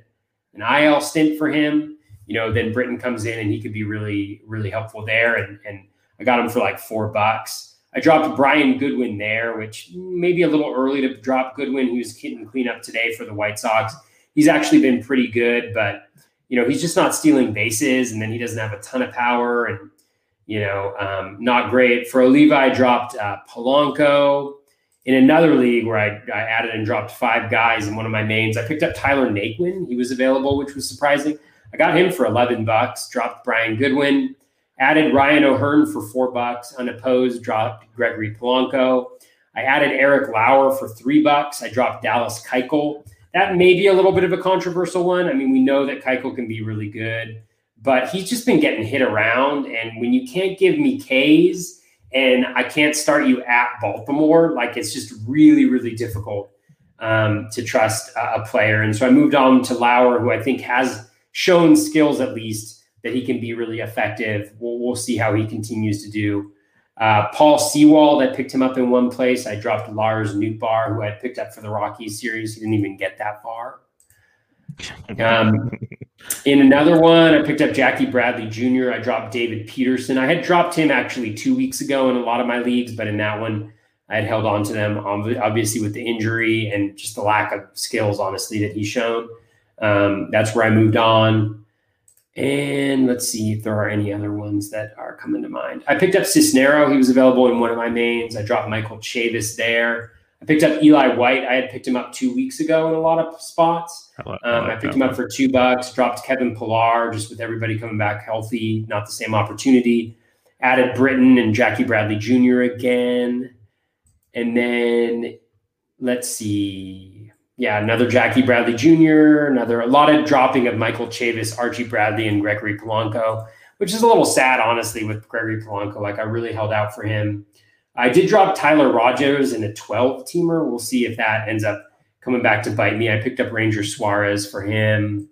an IL stint for him, you know, then Britain comes in and he could be really, really helpful there. And, and I got him for like four bucks. I dropped Brian Goodwin there, which maybe a little early to drop Goodwin. who's hitting cleanup today for the White Sox. He's actually been pretty good, but you know, he's just not stealing bases, and then he doesn't have a ton of power, and you know, um, not great. For Oliva, I dropped uh, Polanco. In another league where I, I added and dropped five guys in one of my mains, I picked up Tyler Naquin. He was available, which was surprising. I got him for 11 bucks, dropped Brian Goodwin, added Ryan O'Hearn for four bucks, unopposed, dropped Gregory Polanco. I added Eric Lauer for three bucks. I dropped Dallas Keuchel. That may be a little bit of a controversial one. I mean, we know that Keuchel can be really good, but he's just been getting hit around. And when you can't give me K's and I can't start you at Baltimore, like it's just really, really difficult um, to trust a, a player. And so I moved on to Lauer, who I think has shown skills at least that he can be really effective. We'll, we'll see how he continues to do. Uh, Paul Sewald, I picked him up in one place. I dropped Lars Nootbaar, who I picked up for the Rockies series. He didn't even get that far. Um, in another one, I picked up Jackie Bradley Jr. I dropped David Peterson. I had dropped him actually two weeks ago in a lot of my leagues, but in that one, I had held on to them, obviously with the injury and just the lack of skills, honestly, that he's shown. Um, that's where I moved on. And let's see if there are any other ones that are coming to mind. I picked up Cisnero. He was available in one of my mains. I dropped Michael Chavis there. I picked up Eli White. I had picked him up two weeks ago in a lot of spots. I, like, um, I, picked him up for two bucks. Dropped Kevin Pillar just with everybody coming back healthy, not the same opportunity. Added Britton and Jackie Bradley Jr. again. And then let's see yeah, another Jackie Bradley Jr., another a lot of dropping of Michael Chavis, Archie Bradley, and Gregory Polanco, which is a little sad, honestly, with Gregory Polanco. Like I really held out for him. I did drop Tyler Rogers in a 12 teamer. We'll see if that ends up coming back to bite me. I picked up Ranger Suarez for him.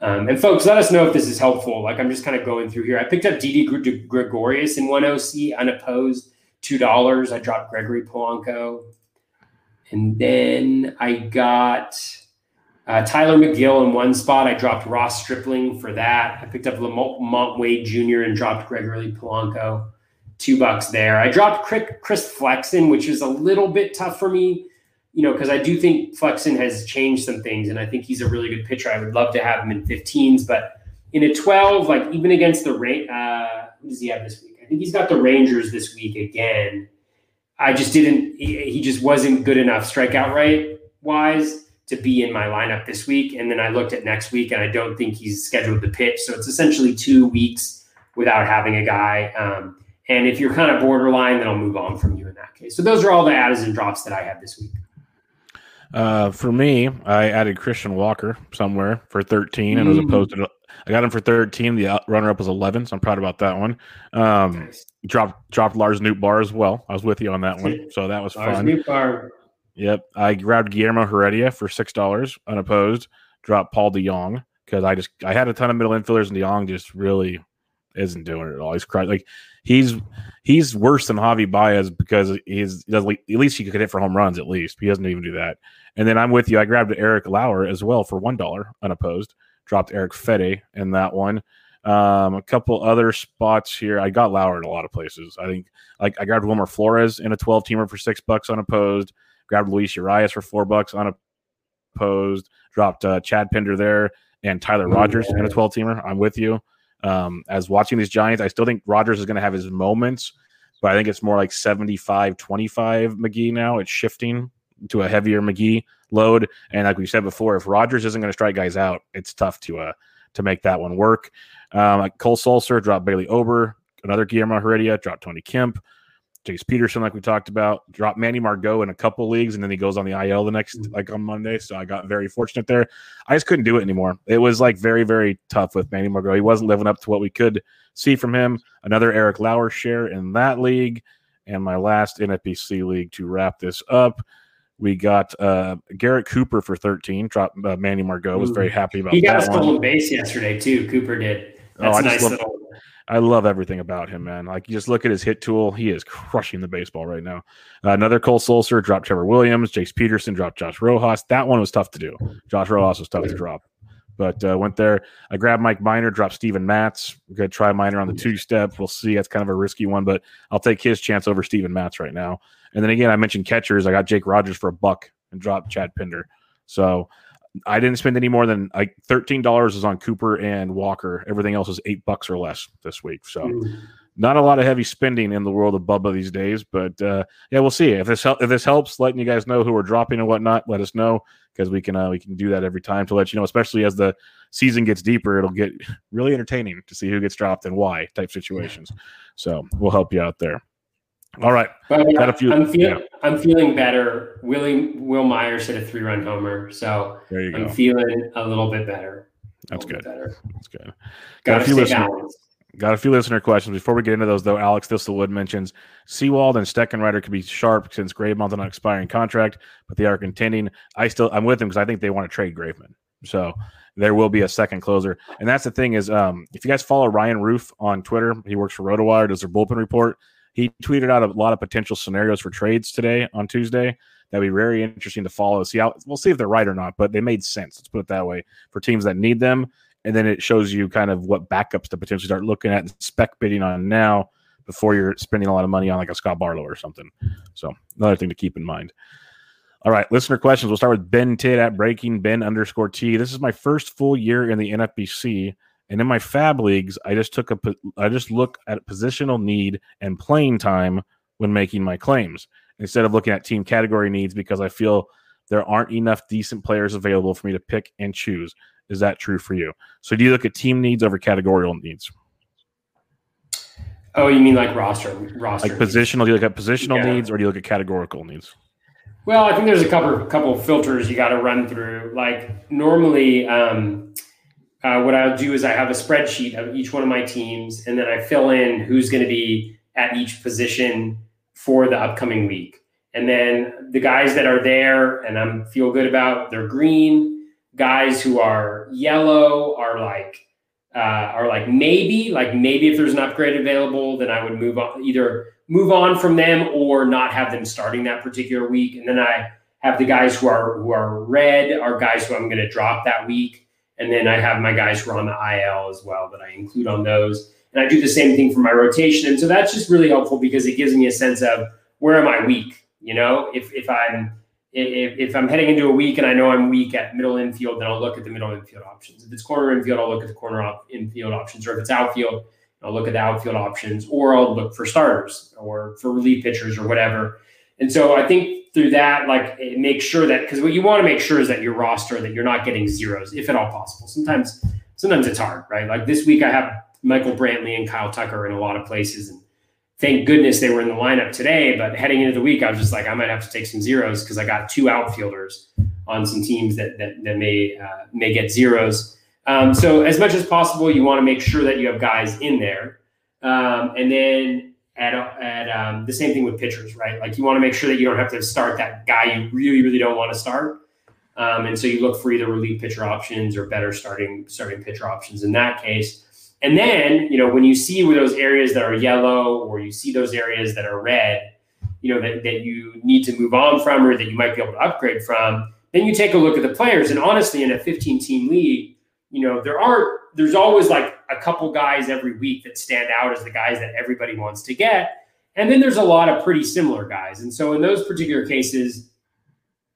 Um, and folks, let us know if this is helpful. Like I'm just kind of going through here. I picked up Didi Gregorius in one OC unopposed, two dollars. I dropped Gregory Polanco. And then I got uh, Tylor Megill in one spot. I dropped Ross Stripling for that. I picked up LaMonte Wade Jr. and dropped Gregory Polanco. Two bucks there. I dropped Chris Flexen, which is a little bit tough for me, you know, because I do think Flexen has changed some things, and I think he's a really good pitcher. I would love to have him in 15s, but in a 12, like even against the rate, uh, who does he have this week? I think he's got the Rangers this week again. I just didn't. He, just wasn't good enough strikeout rate wise to be in my lineup this week. And then I looked at next week, and I don't think he's scheduled to pitch. So it's essentially two weeks without having a guy. Um, and if you're kind of borderline, then I'll move on from you in that case. So those are all the adds and drops that I had this week. Uh, for me, I added Christian Walker somewhere for 13 and was opposed to I got him for 13. The runner up was 11, so I'm proud about that one. Um, nice. Dropped dropped Lars bar as well. I was with you on that one, so that was Lars fun. Nootbaar. Yep, I grabbed Guillermo Heredia for six dollars unopposed. Dropped Paul DeJong because I just I had a ton of middle infielders and DeJong just really isn't doing it at all. He's crying like he's he's worse than Javy Baez because he's he does at least he could hit for home runs at least. He doesn't even do that. And then I'm with you. I grabbed Eric Lauer as well for one dollar unopposed. Dropped Erick Fedde in that one. Um, a couple other spots here. I got Lauer in a lot of places. I think like I grabbed Wilmer Flores in a 12 teamer for six bucks unopposed. Grabbed Luis Urias for four bucks unopposed. Dropped uh, Chad Pinder there and Tyler Rogers in a 12 teamer. I'm with you. Um, as watching these Giants, I still think Rogers is going to have his moments, but I think it's more like 75 25 McGee now. It's shifting to a heavier McGee load. And like we said before, if Rogers isn't going to strike guys out, it's tough to uh to make that one work. Um, like Cole Sulser dropped Bailey Ober, another Guillermo Heredia dropped Tony Kemp, Jace Peterson, like we talked about, dropped Manny Margot in a couple leagues, and then he goes on the IL the next mm-hmm. like on Monday. So I got very fortunate there. I just couldn't do it anymore. It was like very very tough with Manny Margot. He wasn't living up to what we could see from him. Another Eric Lauer share in that league, and my last NFBC league to wrap this up. We got uh, Garrett Cooper for 13. Dropped uh, Manny Margot. Was very happy about. He got a stolen base yesterday too. Cooper did. That's oh, nice love, little. I love everything about him, man. Like you just look at his hit tool; he is crushing the baseball right now. Uh, another Cole Sulser dropped Trevor Williams. Jace Peterson dropped Josh Rojas. That one was tough to do. Josh Rojas was tough to drop, but uh, went there. I grabbed Mike Minor, dropped Steven Matz. Good try Minor on the two step. We'll see. That's kind of a risky one, but I'll take his chance over Steven Matz right now. And then again, I mentioned catchers. I got Jake Rogers for a buck and dropped Chad Pinder. So I didn't spend any more than like thirteen dollars is on Cooper and Walker. Everything else is eight bucks or less this week. So mm. not a lot of heavy spending in the world of Bubba these days. But uh, yeah, we'll see if this if this helps. Letting you guys know who we're dropping and whatnot. Let us know because we can uh, we can do that every time to let you know. Especially as the season gets deeper, it'll get really entertaining to see who gets dropped and why type situations. So we'll help you out there. All right. Got a few, I'm, feel, yeah. I'm feeling better. Willie Wil Myers hit a three run homer. So I'm feeling a little bit better. That's good. Better. That's good. Got, Got a few listener, Got a few listener questions. Before we get into those, though, Alex Thistlewood mentions Sewald and Steckenrider could be sharp since Graveman's on an expiring contract, but they are contending. I still I'm with them because I think they want to trade Graveman. So there will be a second closer. And that's the thing is, um, if you guys follow Ryan Rufe on Twitter, he works for RotoWire, does their bullpen report. He tweeted out a lot of potential scenarios for trades today on Tuesday. That'd be very interesting to follow. See how we'll see if they're right or not, but they made sense. Let's put it that way for teams that need them. And then it shows you kind of what backups to potentially start looking at and spec bidding on now before you're spending a lot of money on like a Scott Barlow or something. So another thing to keep in mind. All right, listener questions. We'll start with Ben Tid at Breaking Ben underscore T. This is my first full year in the NFBC. And in my fab leagues, I just took a I just look at positional need and playing time when making my claims instead of looking at team category needs because I feel there aren't enough decent players available for me to pick and choose. Is that true for you? So do you look at team needs over categorical needs? Oh, you mean like roster roster like positional? Do you look at positional yeah. needs or do you look at categorical needs? Well, I think there's a couple couple of filters you got to run through. Like normally, um, uh, what I'll do is I have a spreadsheet of each one of my teams, and then I fill in who's going to be at each position for the upcoming week. And then the guys that are there and I'm feel good about, they're green. Guys who are yellow are like uh, are like maybe, like maybe if there's an upgrade available, then I would move on, either move on from them or not have them starting that particular week. And then I have the guys who are who are red are guys who I'm going to drop that week. And then I have my guys who are on the IL as well that I include on those. And I do the same thing for my rotation. And so that's just really helpful because it gives me a sense of where am I weak? You know, if, if I'm if, if I'm heading into a week and I know I'm weak at middle infield, then I'll look at the middle infield options. If it's corner infield, I'll look at the corner op- infield options. Or if it's outfield, I'll look at the outfield options. Or I'll look for starters or for relief pitchers or whatever. And so I think through that, like make sure that because what you want to make sure is that your roster that you're not getting zeros, if at all possible. Sometimes, sometimes it's hard, right? Like this week, I have Michael Brantley and Kyle Tucker in a lot of places, and thank goodness they were in the lineup today. But heading into the week, I was just like, I might have to take some zeros because I got two outfielders on some teams that that, that may uh, may get zeros. Um, so as much as possible, you want to make sure that you have guys in there, um, and then at, at um, the same thing with pitchers, right? Like you want to make sure that you don't have to start that guy you really, really don't want to start. Um, and so you look for either relief pitcher options or better starting starting pitcher options. In that case, And then, you know, when you see where those areas that are yellow or you see those areas that are red, you know, that, that you need to move on from or that you might be able to upgrade from, then you take a look at the players. And honestly, in a 15 team league, you know, there are there's always like a couple guys every week that stand out as the guys that everybody wants to get. And then there's a lot of pretty similar guys. And so in those particular cases,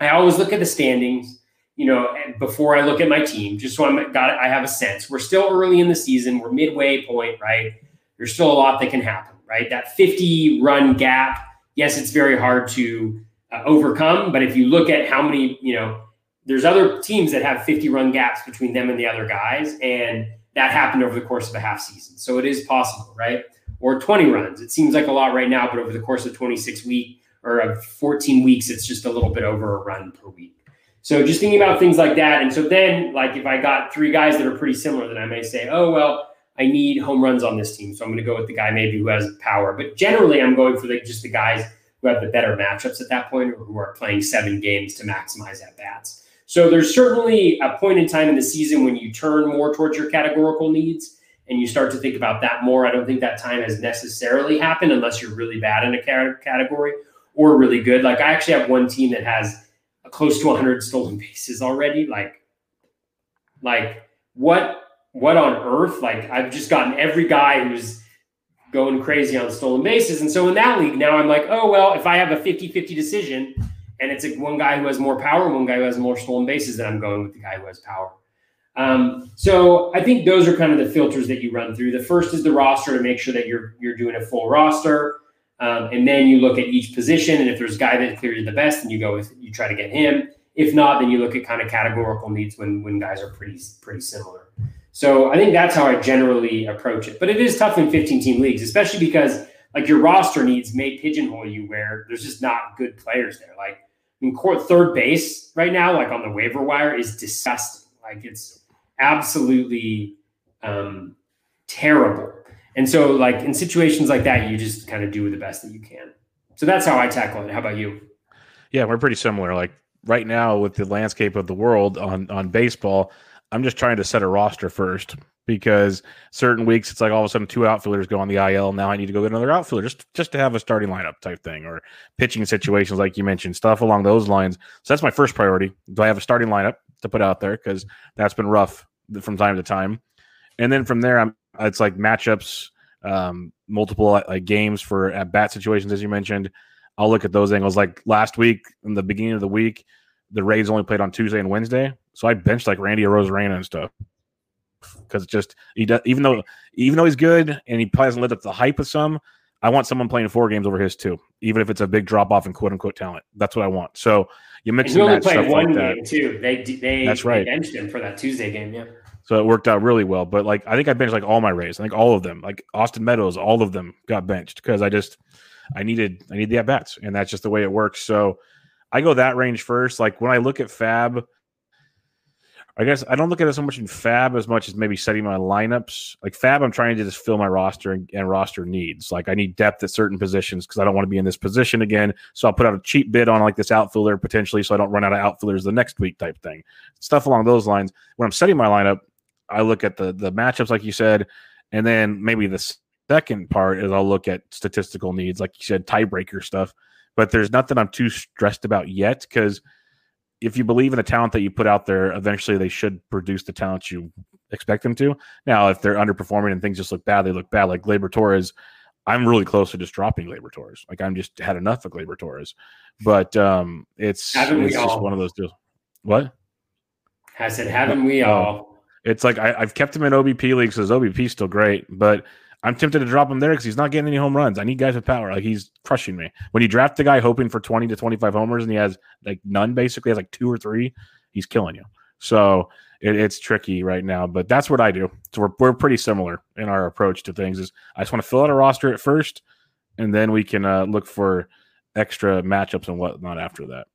I always look at the standings you know, before I look at my team, just so I'm got I have a sense. We're still early in the season. We're midway point, right? There's still a lot that can happen, right? That 50 run gap, yes, it's very hard to uh, overcome. But if you look at how many, you know, there's other teams that have 50 run gaps between them and the other guys, and that happened over the course of a half season. So it is possible, right? Or 20 runs. It seems like a lot right now, but over the course of 26 week or 14 weeks, it's just a little bit over a run per week. So just thinking about things like that. And so then, like, if I got three guys that are pretty similar, then I may say, oh, well, I need home runs on this team. So I'm going to go with the guy maybe who has power. But generally, I'm going for the, just the guys who have the better matchups at that point or who are playing seven games to maximize at bats. So there's certainly a point in time in the season when you turn more towards your categorical needs and you start to think about that more. I don't think that time has necessarily happened unless you're really bad in a category or really good. Like I actually have one team that has a close to 100 stolen bases already. Like, like what what on earth? Like I've just gotten every guy who's going crazy on stolen bases. And so in that league now I'm like, oh well, if I have a 50-50 decision and it's a, one guy who has more power, one guy who has more stolen bases, then I'm going with the guy who has power. Um, so I think those are kind of the filters that you run through. The first is the roster to make sure that you're you're doing a full roster. Um, and then you look at each position, and if there's a guy that clearly the best, then you go with you try to get him. If not, then you look at kind of categorical needs when when guys are pretty pretty similar. So I think that's how I generally approach it. But it is tough in 15 team leagues, especially because like your roster needs may pigeonhole you where there's just not good players there. Like I mean, court third base right now, like on the waiver wire, is disgusting. Like it's absolutely um, terrible. And so, like in situations like that, you just kind of do the best that you can. So that's how I tackle it. How about you? Yeah, we're pretty similar. Like right now, with the landscape of the world on on baseball, I'm just trying to set a roster first because certain weeks it's like all of a sudden two outfielders go on the IL. Now I need to go get another outfielder just just to have a starting lineup type thing or pitching situations like you mentioned, stuff along those lines. So that's my first priority. Do I have a starting lineup to put out there because that's been rough from time to time, and then from there I'm it's like matchups, um, multiple like games for at bat situations, as you mentioned. I'll look at those angles. Like last week, in the beginning of the week, the Rays only played on Tuesday and Wednesday, so I benched like Randy Arozarena and stuff because just he does even though even though he's good and he probably hasn't lived up to the hype of some. I want someone playing four games over his too, even if it's a big drop off in quote unquote talent. That's what I want. So you mentioned and he only played one like game too. They they that's right. They benched him for that Tuesday game. Yeah. So it worked out really well. But like I think I benched like all my Rays. I think all of them, like Austin Meadows, all of them got benched because I just I needed I need the at bats, and that's just the way it works. So I go that range first. Like when I look at Fab, I guess I don't look at it so much in Fab as much as maybe setting my lineups. Like Fab, I'm trying to just fill my roster and, and roster needs. Like I need depth at certain positions because I don't want to be in this position again. So I'll put out a cheap bid on like this outfielder potentially, so I don't run out of outfielders the next week type thing. Stuff along those lines. When I'm setting my lineup, I look at the the matchups, like you said, and then maybe the second part is I'll look at statistical needs, like you said, tiebreaker stuff. But there's nothing I'm too stressed about yet because if you believe in the talent that you put out there, eventually they should produce the talent you expect them to. Now, if they're underperforming and things just look bad, they look bad. Like Gleyber Torres, I'm really close to just dropping Gleyber Torres. Like I'm just had enough of Gleyber Torres. But um, it's, it's just one of those deals. What? I said, haven't we oh. all? It's like I, have kept him in OBP leagues because OBP is still great, but I'm tempted to drop him there because he's not getting any home runs. I need guys with power. Like he's crushing me. When you draft the guy hoping for 20 to 25 homers and he has like none, basically has like two or three, he's killing you. So it, it's tricky right now, but that's what I do. So we're, we're pretty similar in our approach to things. Is I just want to fill out a roster at first, and then we can uh, look for extra matchups and whatnot after that.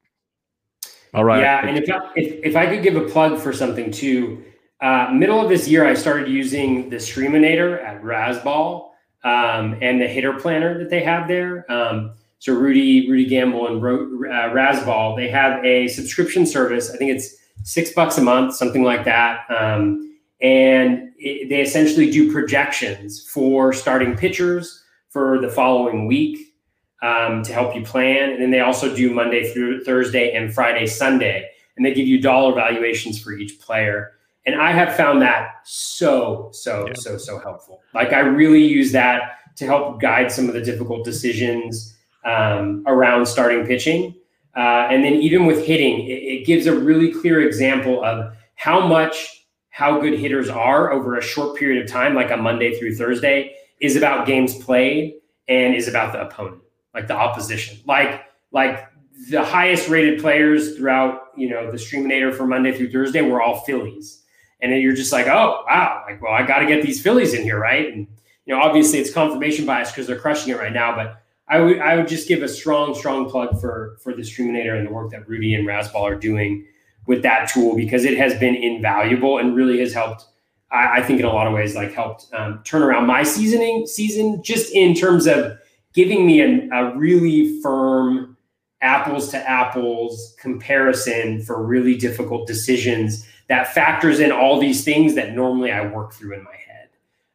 All right. Yeah, and if I, if, if I could give a plug for something too uh, middle of this year, I started using the Streaminator at Razzball um, and the hitter planner that they have there. Um, so Rudy, Rudy Gamble, and Ro- uh, Razzball, they have a subscription service. I think it's six bucks a month, something like that. Um, and it, they essentially do projections for starting pitchers for the following week um, to help you plan. And then they also do Monday through Thursday and Friday, Sunday, and they give you dollar valuations for each player. And I have found that so, so, yeah. so, so helpful. Like I really use that to help guide some of the difficult decisions um, around starting pitching. Uh, and then even with hitting, it, it gives a really clear example of how much how good hitters are over a short period of time, like a Monday through Thursday, is about games played and is about the opponent, like the opposition. Like like the highest rated players throughout, you know, the Streaminator for Monday through Thursday were all Phillies. And then you're just like, oh wow, like well, I got to get these Phillies in here, right? And you know, obviously it's confirmation bias because they're crushing it right now, but I would I would just give a strong, strong plug for for the Streaminator and the work that Rudy and Razzball are doing with that tool because it has been invaluable and really has helped. I, I think in a lot of ways, like helped um, turn around my seasoning season just in terms of giving me a, a really firm apples to apples comparison for really difficult decisions that factors in all these things that normally I work through in my head.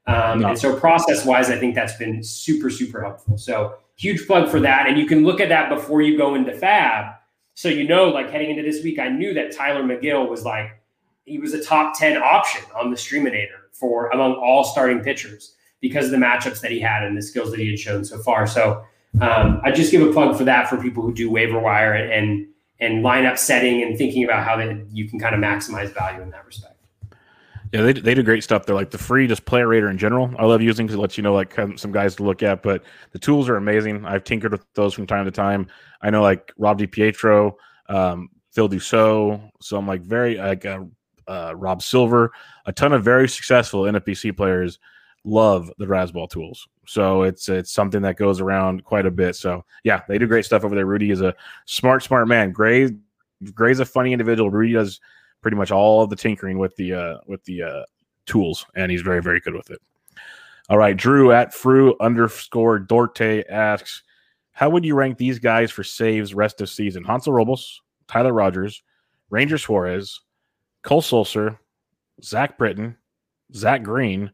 Um, no. And so, process wise, I think that's been super, super helpful. So, huge plug for that. And you can look at that before you go into Fab. So you know, like heading into this week, I knew that Tylor Megill was like he was a top 10 option on the Streaminator for among all starting pitchers because of the matchups that he had and the skills that he had shown so far. So um, I just give a plug for that for people who do waiver wire and and, and lineup setting and thinking about how they, you can kind of maximize value in that respect. Yeah, they, they do great stuff. They're like the free just player rater in general. I love using because it lets you know like some guys to look at, but the tools are amazing. I've tinkered with those from time to time. I know like Rob DiPietro, um, Phil Dussault. So I'm like very like uh, uh, Rob Silver, a ton of very successful NFBC players love the Razzball tools. So it's it's something that goes around quite a bit. So yeah, they do great stuff over there. Rudy is a smart, smart man. Gray Gray's a funny individual. Rudy does pretty much all of the tinkering with the uh, with the uh, tools, and he's very very good with it. All right, Drew at Fru underscore Dorte asks, how would you rank these guys for saves rest of season? Hansel Robles, Tyler Rogers, Ranger Suarez, Cole Sulser, Zach Britton, Zach Green,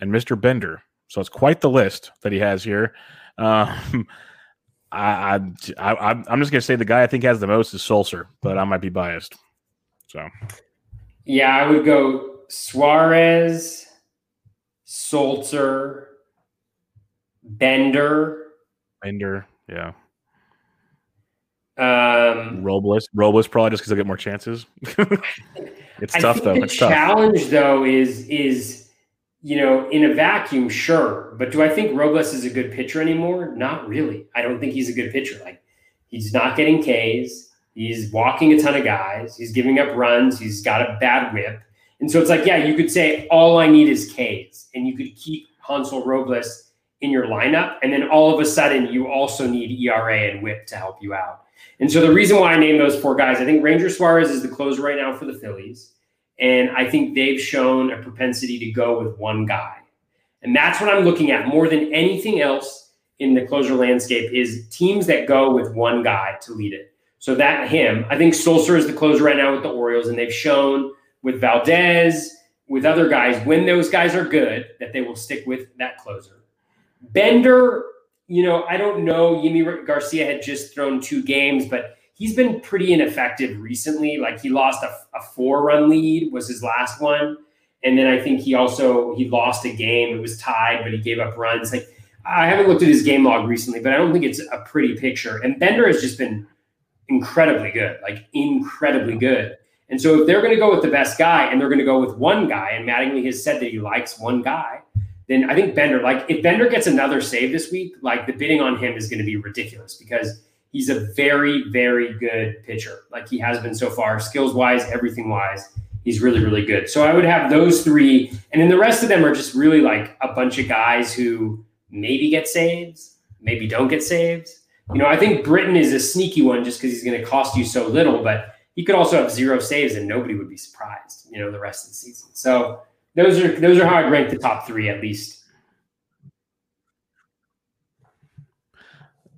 and Mr. Bender. So it's quite the list that he has here. Um, I, I, I, am just gonna say the guy I think has the most is Sulser, but I might be biased. So, yeah, I would go Suarez, Sulser, Bender, Bender, yeah. Um, Robles, Robles probably just because they get more chances. it's I tough though. The it's challenge tough. though is is you know in a vacuum, sure, but do I think Robles is a good pitcher anymore? Not really. I don't think he's a good pitcher. Like he's not getting Ks. He's walking a ton of guys. He's giving up runs. He's got a bad whip. And so it's like, yeah, you could say all I need is Ks, and you could keep Hansel Robles in your lineup. And then all of a sudden, you also need ERA and whip to help you out. And so the reason why I named those four guys, I think Ranger Suarez is the closer right now for the Phillies. And I think they've shown a propensity to go with one guy. And that's what I'm looking at more than anything else in the closer landscape is teams that go with one guy to lead it. So that him, I think Sulser is the closer right now with the Orioles, and they've shown with Valdez, with other guys, when those guys are good, that they will stick with that closer. Bender, you know, I don't know. Yimi Garcia had just thrown two games, but he's been pretty ineffective recently. Like he lost a, a four-run lead was his last one, and then I think he also he lost a game. It was tied, but he gave up runs. Like I haven't looked at his game log recently, but I don't think it's a pretty picture. And Bender has just been incredibly good, like incredibly good. And so if they're going to go with the best guy and they're going to go with one guy, and Mattingly has said that he likes one guy, then I think Bender, like if Bender gets another save this week, like the bidding on him is going to be ridiculous because he's a very, very good pitcher. Like he has been so far, skills wise, everything wise. He's really, really good. So I would have those three. And then the rest of them are just really like a bunch of guys who maybe get saves, maybe don't get saves. You know, I think Britton is a sneaky one just because he's going to cost you so little, but he could also have zero saves and nobody would be surprised, you know, the rest of the season. So those are those are how I'd rank the top three at least.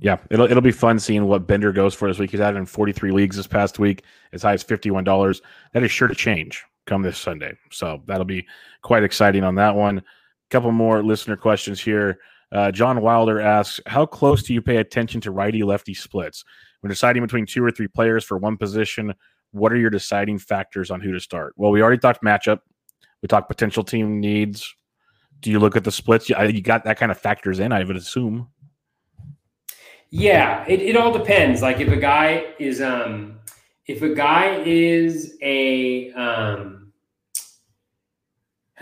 Yeah, it'll it'll be fun seeing what Bender goes for this week. He's out in 43 leagues this past week, as high as $51. That is sure to change. come this Sunday. So that'll be quite exciting on that one. A couple more listener questions here. Uh, John Wilder asks, "How close do you pay attention to righty lefty splits when deciding between two or three players for one position? What are your deciding factors on who to start?" Well, we already talked matchup. We talked potential team needs. Do you look at the splits? You, you got that kind of factors in, I would assume. Yeah, it, it all depends. Like if a guy is um if a guy is a um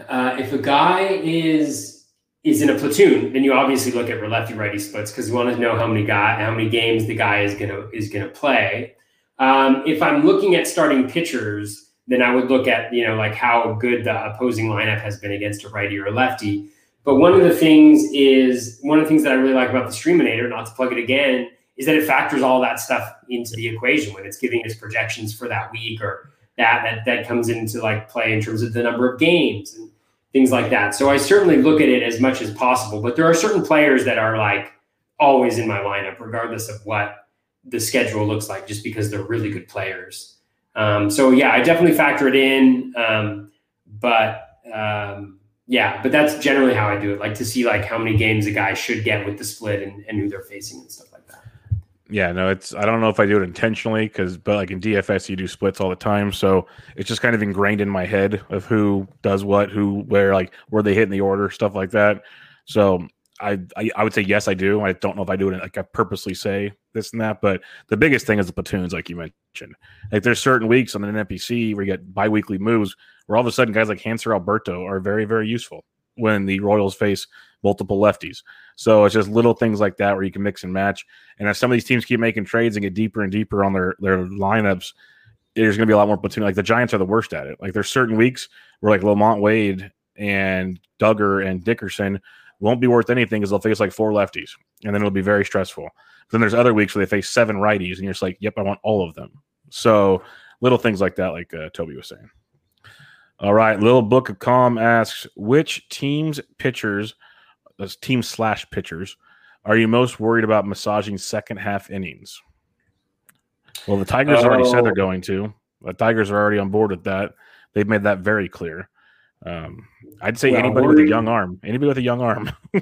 uh, if a guy is is in a platoon, then you obviously look at lefty righty splits because you want to know how many guy how many games the guy is gonna is gonna play. Um, if I'm looking at starting pitchers, then I would look at you know like how good the opposing lineup has been against a righty or a lefty. But one of the things is one of the things that I really like about the Streaminator, not to plug it again, is that it factors all that stuff into the equation when it's giving us projections for that week or that that that comes into like play in terms of the number of games and things like that. So I certainly look at it as much as possible. But there are certain players that are like always in my lineup, regardless of what the schedule looks like, just because they're really good players. Um, so yeah, I definitely factor it in. Um, but um, yeah, but that's generally how I do it. Like to see like how many games a guy should get with the split and, and who they're facing and stuff like that. Yeah, no, it's I don't know if I do it intentionally because but like in DFS you do splits all the time, so it's just kind of ingrained in my head of who does what, who where like where they hit in the order, stuff like that. So I, I, I would say yes, I do. I don't know if I do it like I purposely say this and that, but the biggest thing is the platoons, like you mentioned. Like there's certain weeks on an NFBC where you get biweekly moves where all of a sudden guys like Hanser Alberto are very very useful when the Royals face multiple lefties. So it's just little things like that where you can mix and match. And as some of these teams keep making trades and get deeper and deeper on their their lineups, there's going to be a lot more platoon. Like the Giants are the worst at it. Like there's certain weeks where like LaMonte Wade and Duggar and Dickerson won't be worth anything because they'll face like four lefties, and then it'll be very stressful. Then there's other weeks where they face seven righties, and you're just like, "Yep, I want all of them." So little things like that, like uh, Toby was saying. All right, little book of calm asks which teams pitchers, team slash pitchers, are you most worried about massaging second half innings? Well, the Tigers oh. already said they're oh. going to. The Tigers are already on board with that. They've made that very clear. Um, I'd say well, anybody with a young arm. Anybody with a young arm. uh,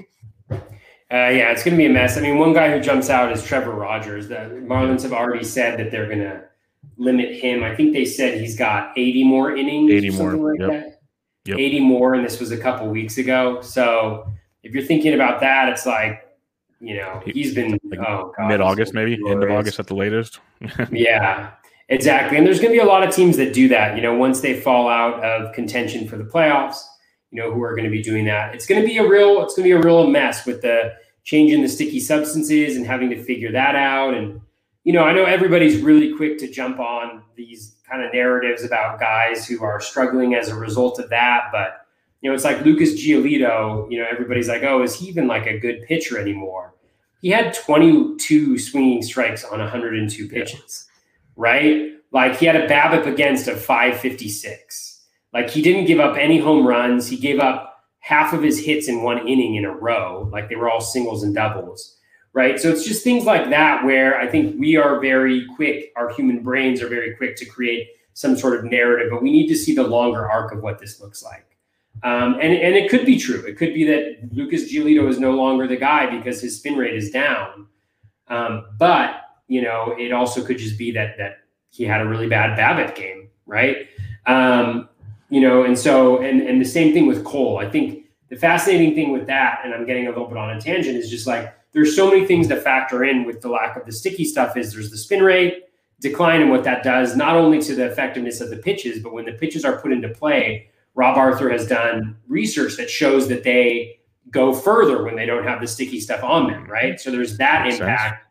yeah, it's going to be a mess. I mean, one guy who jumps out is Trevor Rogers. The Marlins have already said that they're going to limit him. I think they said he's got 80 more innings. 80 more. Like yep. Yep. 80 more, and this was a couple weeks ago. So if you're thinking about that, it's like, you know, he's been like oh, mid August, maybe end of August at the latest. yeah. Exactly. And there's going to be a lot of teams that do that, you know, once they fall out of contention for the playoffs, you know, who are going to be doing that. It's going to be a real, it's going to be a real mess with the changing the sticky substances and having to figure that out. And, you know, I know everybody's really quick to jump on these kind of narratives about guys who are struggling as a result of that. But, you know, it's like Lucas Giolito, you know, everybody's like, oh, is he even like a good pitcher anymore? He had 22 swinging strikes on 102 pitches. Yeah right? Like he had a BABIP against of 556. Like he didn't give up any home runs. He gave up half of his hits in one inning in a row. Like they were all singles and doubles, right? So it's just things like that where I think we are very quick. Our human brains are very quick to create some sort of narrative, but we need to see the longer arc of what this looks like. Um, and, and it could be true. It could be that Lucas Giolito is no longer the guy because his spin rate is down. Um, but you know, it also could just be that that he had a really bad BABIP game, right? Um, you know, and so and and the same thing with Cole. I think the fascinating thing with that, and I'm getting a little bit on a tangent, is just like there's so many things to factor in with the lack of the sticky stuff. Is there's the spin rate decline and what that does not only to the effectiveness of the pitches, but when the pitches are put into play, Rob Arthur has done research that shows that they go further when they don't have the sticky stuff on them, right? So there's that Makes impact. Sense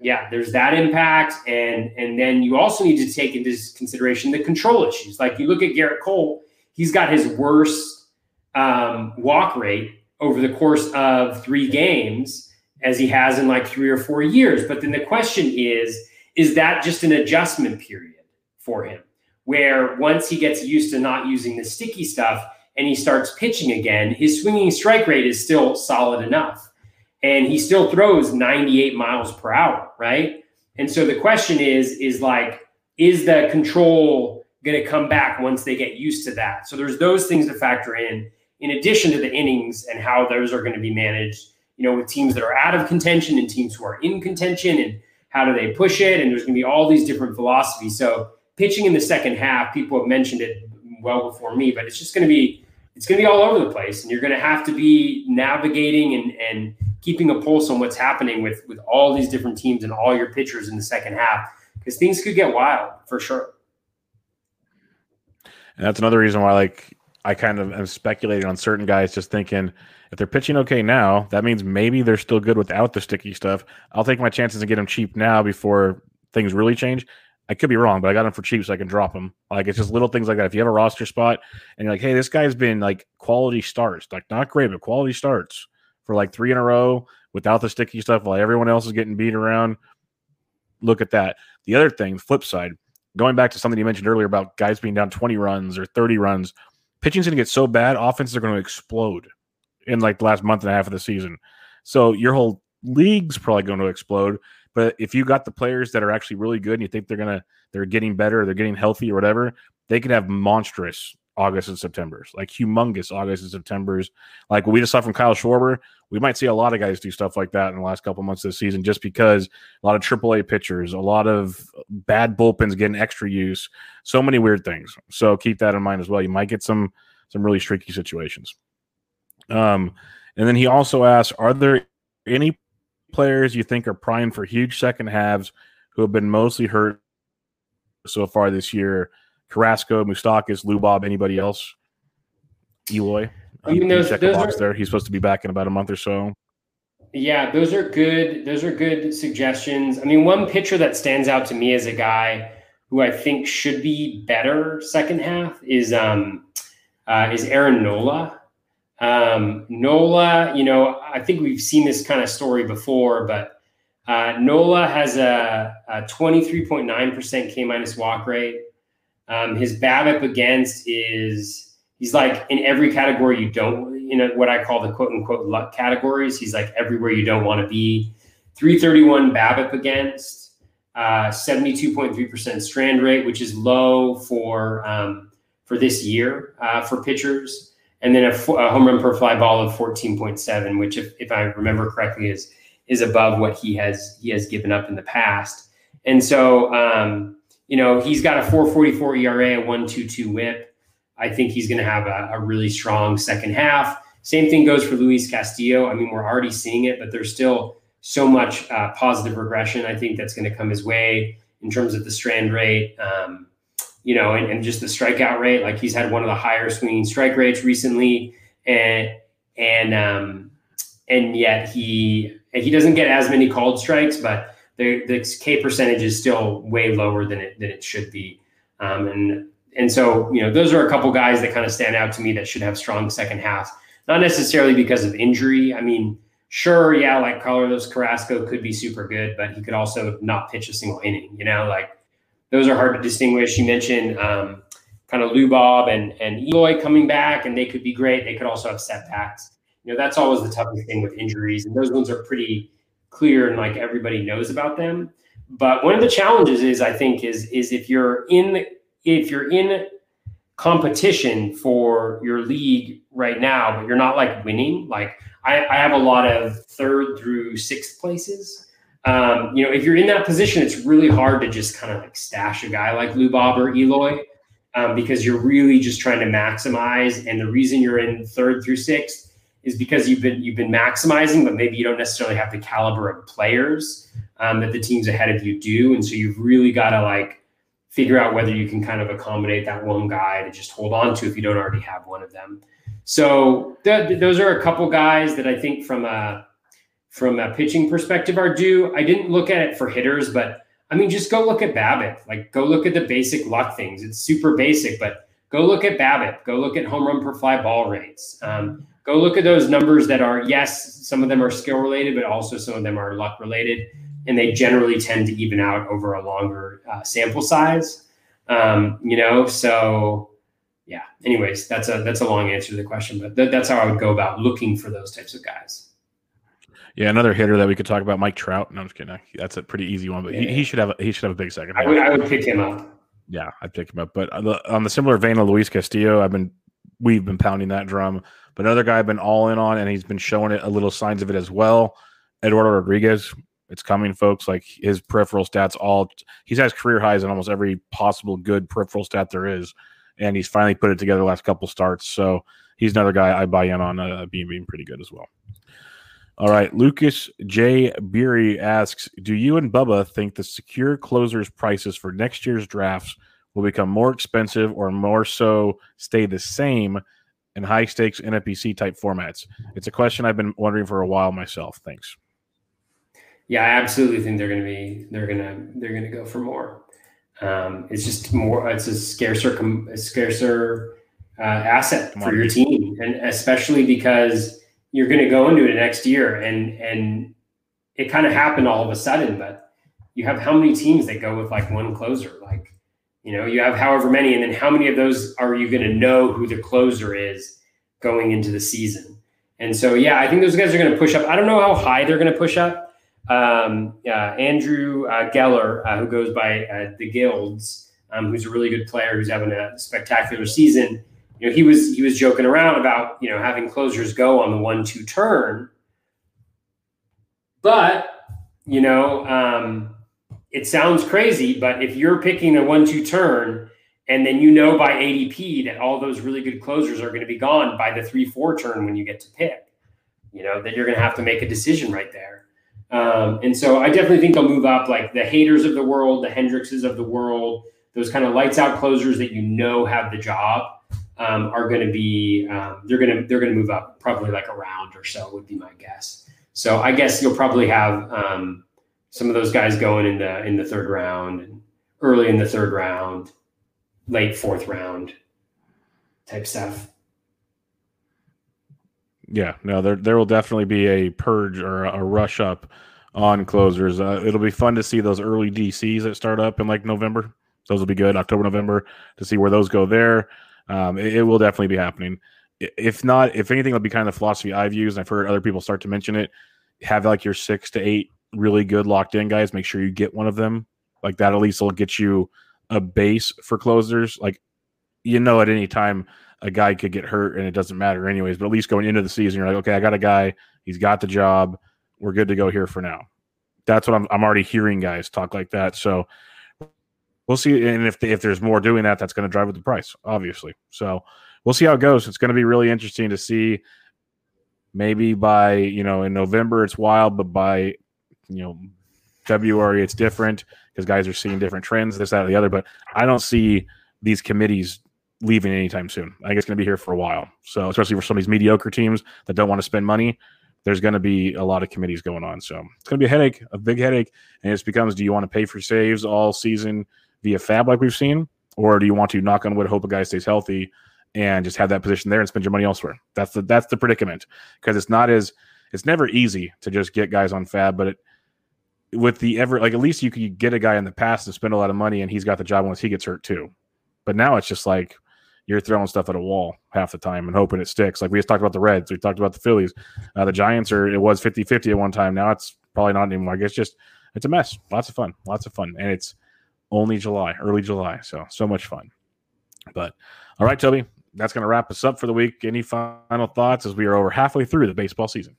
yeah, there's that impact, and and then you also need to take into consideration the control issues. Like you look at Gerrit Cole, he's got his worst um, walk rate over the course of three games as he has in like three or four years. But then the question is, is that just an adjustment period for him, where once he gets used to not using the sticky stuff and he starts pitching again, his swinging strike rate is still solid enough and he still throws 98 miles per hour, right? And so the question is, is like, is the control going to come back once they get used to that. So there's those things to factor in, in addition to the innings and how those are going to be managed. You know, with teams that are out of contention and teams who are in contention, and how do they push it? And there's going to be all these different philosophies. So pitching in the second half, people have mentioned it well before me, but it's just going to be it's going to be all over the place, and you're going to have to be navigating and and keeping a pulse on what's happening with with all these different teams and all your pitchers in the second half because things could get wild for sure. And that's another reason why, like, I kind of am speculating on certain guys, just thinking if they're pitching okay now, that means maybe they're still good without the sticky stuff. I'll take my chances and get them cheap now before things really change. I could be wrong, but I got them for cheap so I can drop them. Like it's just little things like that. If you have a roster spot and you're like, hey, this guy's been like quality starts, like not great, but quality starts for like three in a row without the sticky stuff while everyone else is getting beat around. Look at that. The other thing, flip side, going back to something you mentioned earlier about guys being down 20 runs or 30 runs, pitching's going to get so bad, offenses are going to explode in like the last month and a half of the season. So your whole league's probably going to explode. But if you got the players that are actually really good and you think they're gonna they're getting better, they're getting healthy or whatever, they can have monstrous August and September's, like humongous August and September's. Like we just saw from Kyle Schwarber, we might see a lot of guys do stuff like that in the last couple months of the season, just because a lot of AAA pitchers, a lot of bad bullpens getting extra use, so many weird things. So keep that in mind as well. You might get some some really streaky situations. Um, and then he also asks, are there any players you think are primed for huge second halves who have been mostly hurt so far this year? Carrasco, Moustakas, Lubob, anybody else? Eloy. I mean, those, check those box are, there. He's supposed to be back in about a month or so. Yeah, those are good. Those are good suggestions. I mean, one pitcher that stands out to me as a guy who I think should be better second half is um, uh, is Aaron Nola. Um, Nola, you know, I think we've seen this kind of story before, but uh, Nola has a, a 23.9% K minus walk rate. Um, his BABIP against is he's like in every category you don't, you know, what I call the quote unquote luck categories. He's like everywhere you don't want to be. 331 BABIP against, uh, 72.3% strand rate, which is low for um, for this year uh, for pitchers and then a, home run per fly ball of 14.7, which, if, if I remember correctly, is is above what he has he has given up in the past. And so, um, you know, he's got a 4.44 ERA, a 1.22 WHIP. I think he's going to have a, a, really strong second half. Same thing goes for Luis Castillo. I mean, we're already seeing it, but there's still so much uh, positive regression. I think that's going to come his way in terms of the strand rate. Um, you know, and, and just the strikeout rate. Like he's had one of the higher swinging strike rates recently, and and um, and yet he he doesn't get as many called strikes, but the the K percentage is still way lower than it than it should be. Um, and and so you know those are a couple guys that kind of stand out to me that should have strong second half. Not necessarily because of injury. I mean, sure, yeah, like Carlos Carrasco could be super good, but he could also not pitch a single inning. You know, like those are hard to distinguish. You mentioned um, kind of Lubob and and Eloy coming back, and they could be great. They could also have setbacks. You know, that's always the toughest thing with injuries, and those ones are pretty clear and like everybody knows about them. But one of the challenges is, I think, is is if you're in if you're in competition for your league right now, but you're not like winning. Like I, I have a lot of third through sixth places um, you know, if you're in that position, it's really hard to just kind of like stash a guy like Lubob or Eloy um, because you're really just trying to maximize. And the reason you're in third through sixth is because you've been you've been maximizing, but maybe you don't necessarily have the caliber of players um, that the teams ahead of you do. And so you've really got to like figure out whether you can kind of accommodate that one guy to just hold on to if you don't already have one of them. So th- those are a couple guys that I think from a from a pitching perspective are due. I didn't look at it for hitters, but I mean, just go look at BABIP. Like, go look at the basic luck things. It's super basic, but go look at BABIP. Go look at home run per fly ball rates. Um, go look at those numbers that are yes, some of them are skill related, but also some of them are luck related, and they generally tend to even out over a longer uh, sample size. Um, you know, so yeah. Anyways, that's a that's a long answer to the question, but th- that's how I would go about looking for those types of guys. Yeah, another hitter that we could talk about, Mike Trout. No, I'm just kidding. That's a pretty easy one, but he, he should have a, he should have a big second. I would, I would pick him up. Yeah, I'd pick him up. But on the, on the similar vein of Luis Castillo, I've been we've been pounding that drum. But another guy I've been all in on, and he's been showing it a little signs of it as well. Eduardo Rodriguez, it's coming, folks. Like his peripheral stats, all he's has career highs in almost every possible good peripheral stat there is, and he's finally put it together the last couple starts. So he's another guy I buy in on uh, being being pretty good as well. All right, Lucas J. Beery asks, "Do you and Bubba think the secure closers prices for next year's drafts will become more expensive, or more so stay the same in high stakes NFBC type formats?" It's a question I've been wondering for a while myself. Thanks. Yeah, I absolutely think they're going to be they're going to they're going to go for more. Um, it's just more. It's a scarcer a scarcer uh, asset for your team, and especially because you're going to go into it next year, and and it kind of happened all of a sudden. But you have how many teams that go with like one closer? Like you know, you have however many, and then how many of those are you going to know who the closer is going into the season? And so, yeah, I think those guys are going to push up. I don't know how high they're going to push up um, uh, Andrew uh, Geller, uh, who goes by uh, the Guilds, um, who's a really good player who's having a spectacular season. You know, he was he was joking around about you know having closers go on the one-two turn, but you know, um, it sounds crazy, but if you're picking a one-two turn and then you know by ADP that all those really good closers are going to be gone by the three-four turn when you get to pick, you know, that you're going to have to make a decision right there. Um, and so I definitely think they'll move up like the Haders of the world, the Hendrikses of the world, those kind of lights out closers that you know have the job um, are going to be um, they're going to they're going to move up probably like a round or so would be my guess. So I guess you'll probably have um, some of those guys going in the in the third round early in the third round, late fourth round type stuff. Yeah, no, there there will definitely be a purge or a, rush up on closers. Uh, it'll be fun to see those early DCs that start up in like November. Those will be good, October, November, to see where those go there. Um, it, it, will definitely be happening. If not, if anything, it'll be kind of the philosophy I've used. I've heard other people start to mention it. Have like your six to eight really good locked in guys. Make sure you get one of them. Like that, at least will get you a base for closers. Like you know, at any time a guy could get hurt and it doesn't matter anyways. But at least going into the season, you're like, okay, I got a guy. He's got the job. We're good to go here for now. That's what I'm. I'm already hearing guys talk like that. So we'll see. And if if there's more doing that, that's going to drive up the price, obviously. So we'll see how it goes. It's going to be really interesting to see. Maybe by you know in November it's wild, but by you know February it's different because guys are seeing different trends, this, that, or the other. But I don't see these committees leaving anytime soon. I think it's going to be here for a while. So, especially for some of these mediocre teams that don't want to spend money, there's going to be a lot of committees going on. So, it's going to be a headache, a big headache. And it becomes do you want to pay for saves all season via fab like we've seen? Or do you want to knock on wood, hope a guy stays healthy and just have that position there and spend your money elsewhere? That's the that's the predicament because it's not as it's never easy to just get guys on fab, but it with the ever like at least you could get a guy in the past to spend a lot of money and he's got the job once he gets hurt too. But now it's just like you're throwing stuff at a wall half the time and hoping it sticks. Like we just talked about the Reds, we talked about the Phillies. Uh, the Giants are it was 50-50 at one time. Now it's probably not anymore. I guess just it's a mess. Lots of fun. Lots of fun. And it's only July, early July. So so much fun. But all right, Toby, that's going to wrap us up for the week. Any final thoughts as we are over halfway through the baseball season?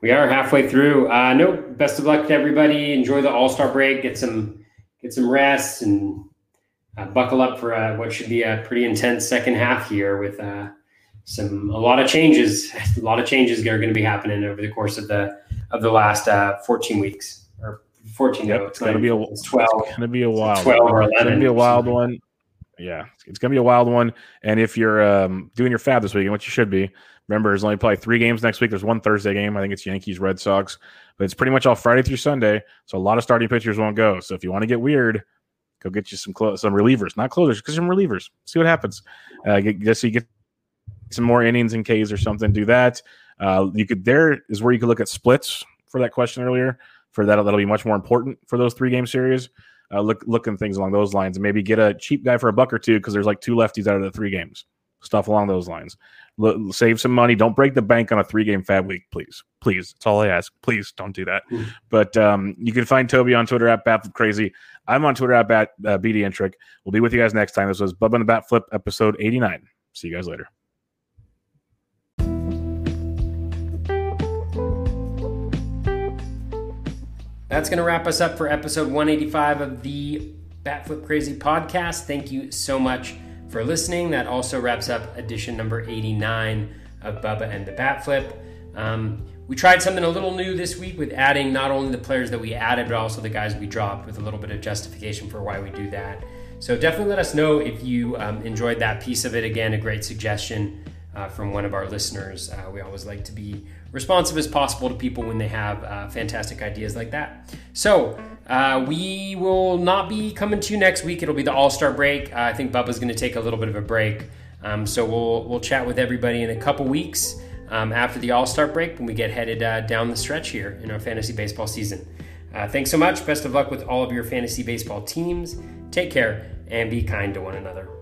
We are halfway through. Uh, no, best of luck to everybody. Enjoy the All Star break. Get some get some rest and uh, buckle up for uh, what should be a pretty intense second half here with uh, some a lot of changes. A lot of changes are going to be happening over the course of the of the last uh, 14 weeks 14. Yep, it's going to be a 12. It's to be a wild. 12 or 11. It's going to be a wild one. Yeah, it's going to be a wild one. And if you're um, doing your fab this weekend, which you should be, remember there's only probably three games next week. There's one Thursday game. I think it's Yankees Red Sox, but it's pretty much all Friday through Sunday. So a lot of starting pitchers won't go. So if you want to get weird, Go get you some clo- some relievers, not closers, because some relievers. See what happens. Uh, get, just so you get some more innings in K's or something. Do that. Uh, you could. There is where you could look at splits for that question earlier. For that, that'll be much more important for those three game series. Uh, look, looking things along those lines, and maybe get a cheap guy for a buck or two because there's like two lefties out of the three games. stuff along those lines. L- save some money. Don't break the bank on a three game fab week, please. Please. That's all I ask. Please don't do that. Mm. But um, you can find Toby on Twitter at Batflip Crazy. I'm on Twitter at Bat, uh, BD Intric. We'll be with you guys next time. This was Bubba and the Bat Flip episode 89. See you guys later. That's going to wrap us up for episode 185 of the Batflip Crazy podcast. Thank you so much for listening. That also wraps up edition number 89 of Bubba and the Batflip. Um, we tried something a little new this week with adding not only the players that we added, but also the guys we dropped with a little bit of justification for why we do that. So definitely let us know if you um, enjoyed that piece of it. Again, a great suggestion uh, from one of our listeners. Uh, we always like to be responsive as possible to people when they have uh, fantastic ideas like that. So uh, we will not be coming to you next week. It'll be the All Star break. Uh, I think Bubba's going to take a little bit of a break. Um, so we'll we'll chat with everybody in a couple weeks um, after the All Star break when we get headed uh, down the stretch here in our fantasy baseball season. thanks so much. Best of luck with all of your fantasy baseball teams. Take care and be kind to one another.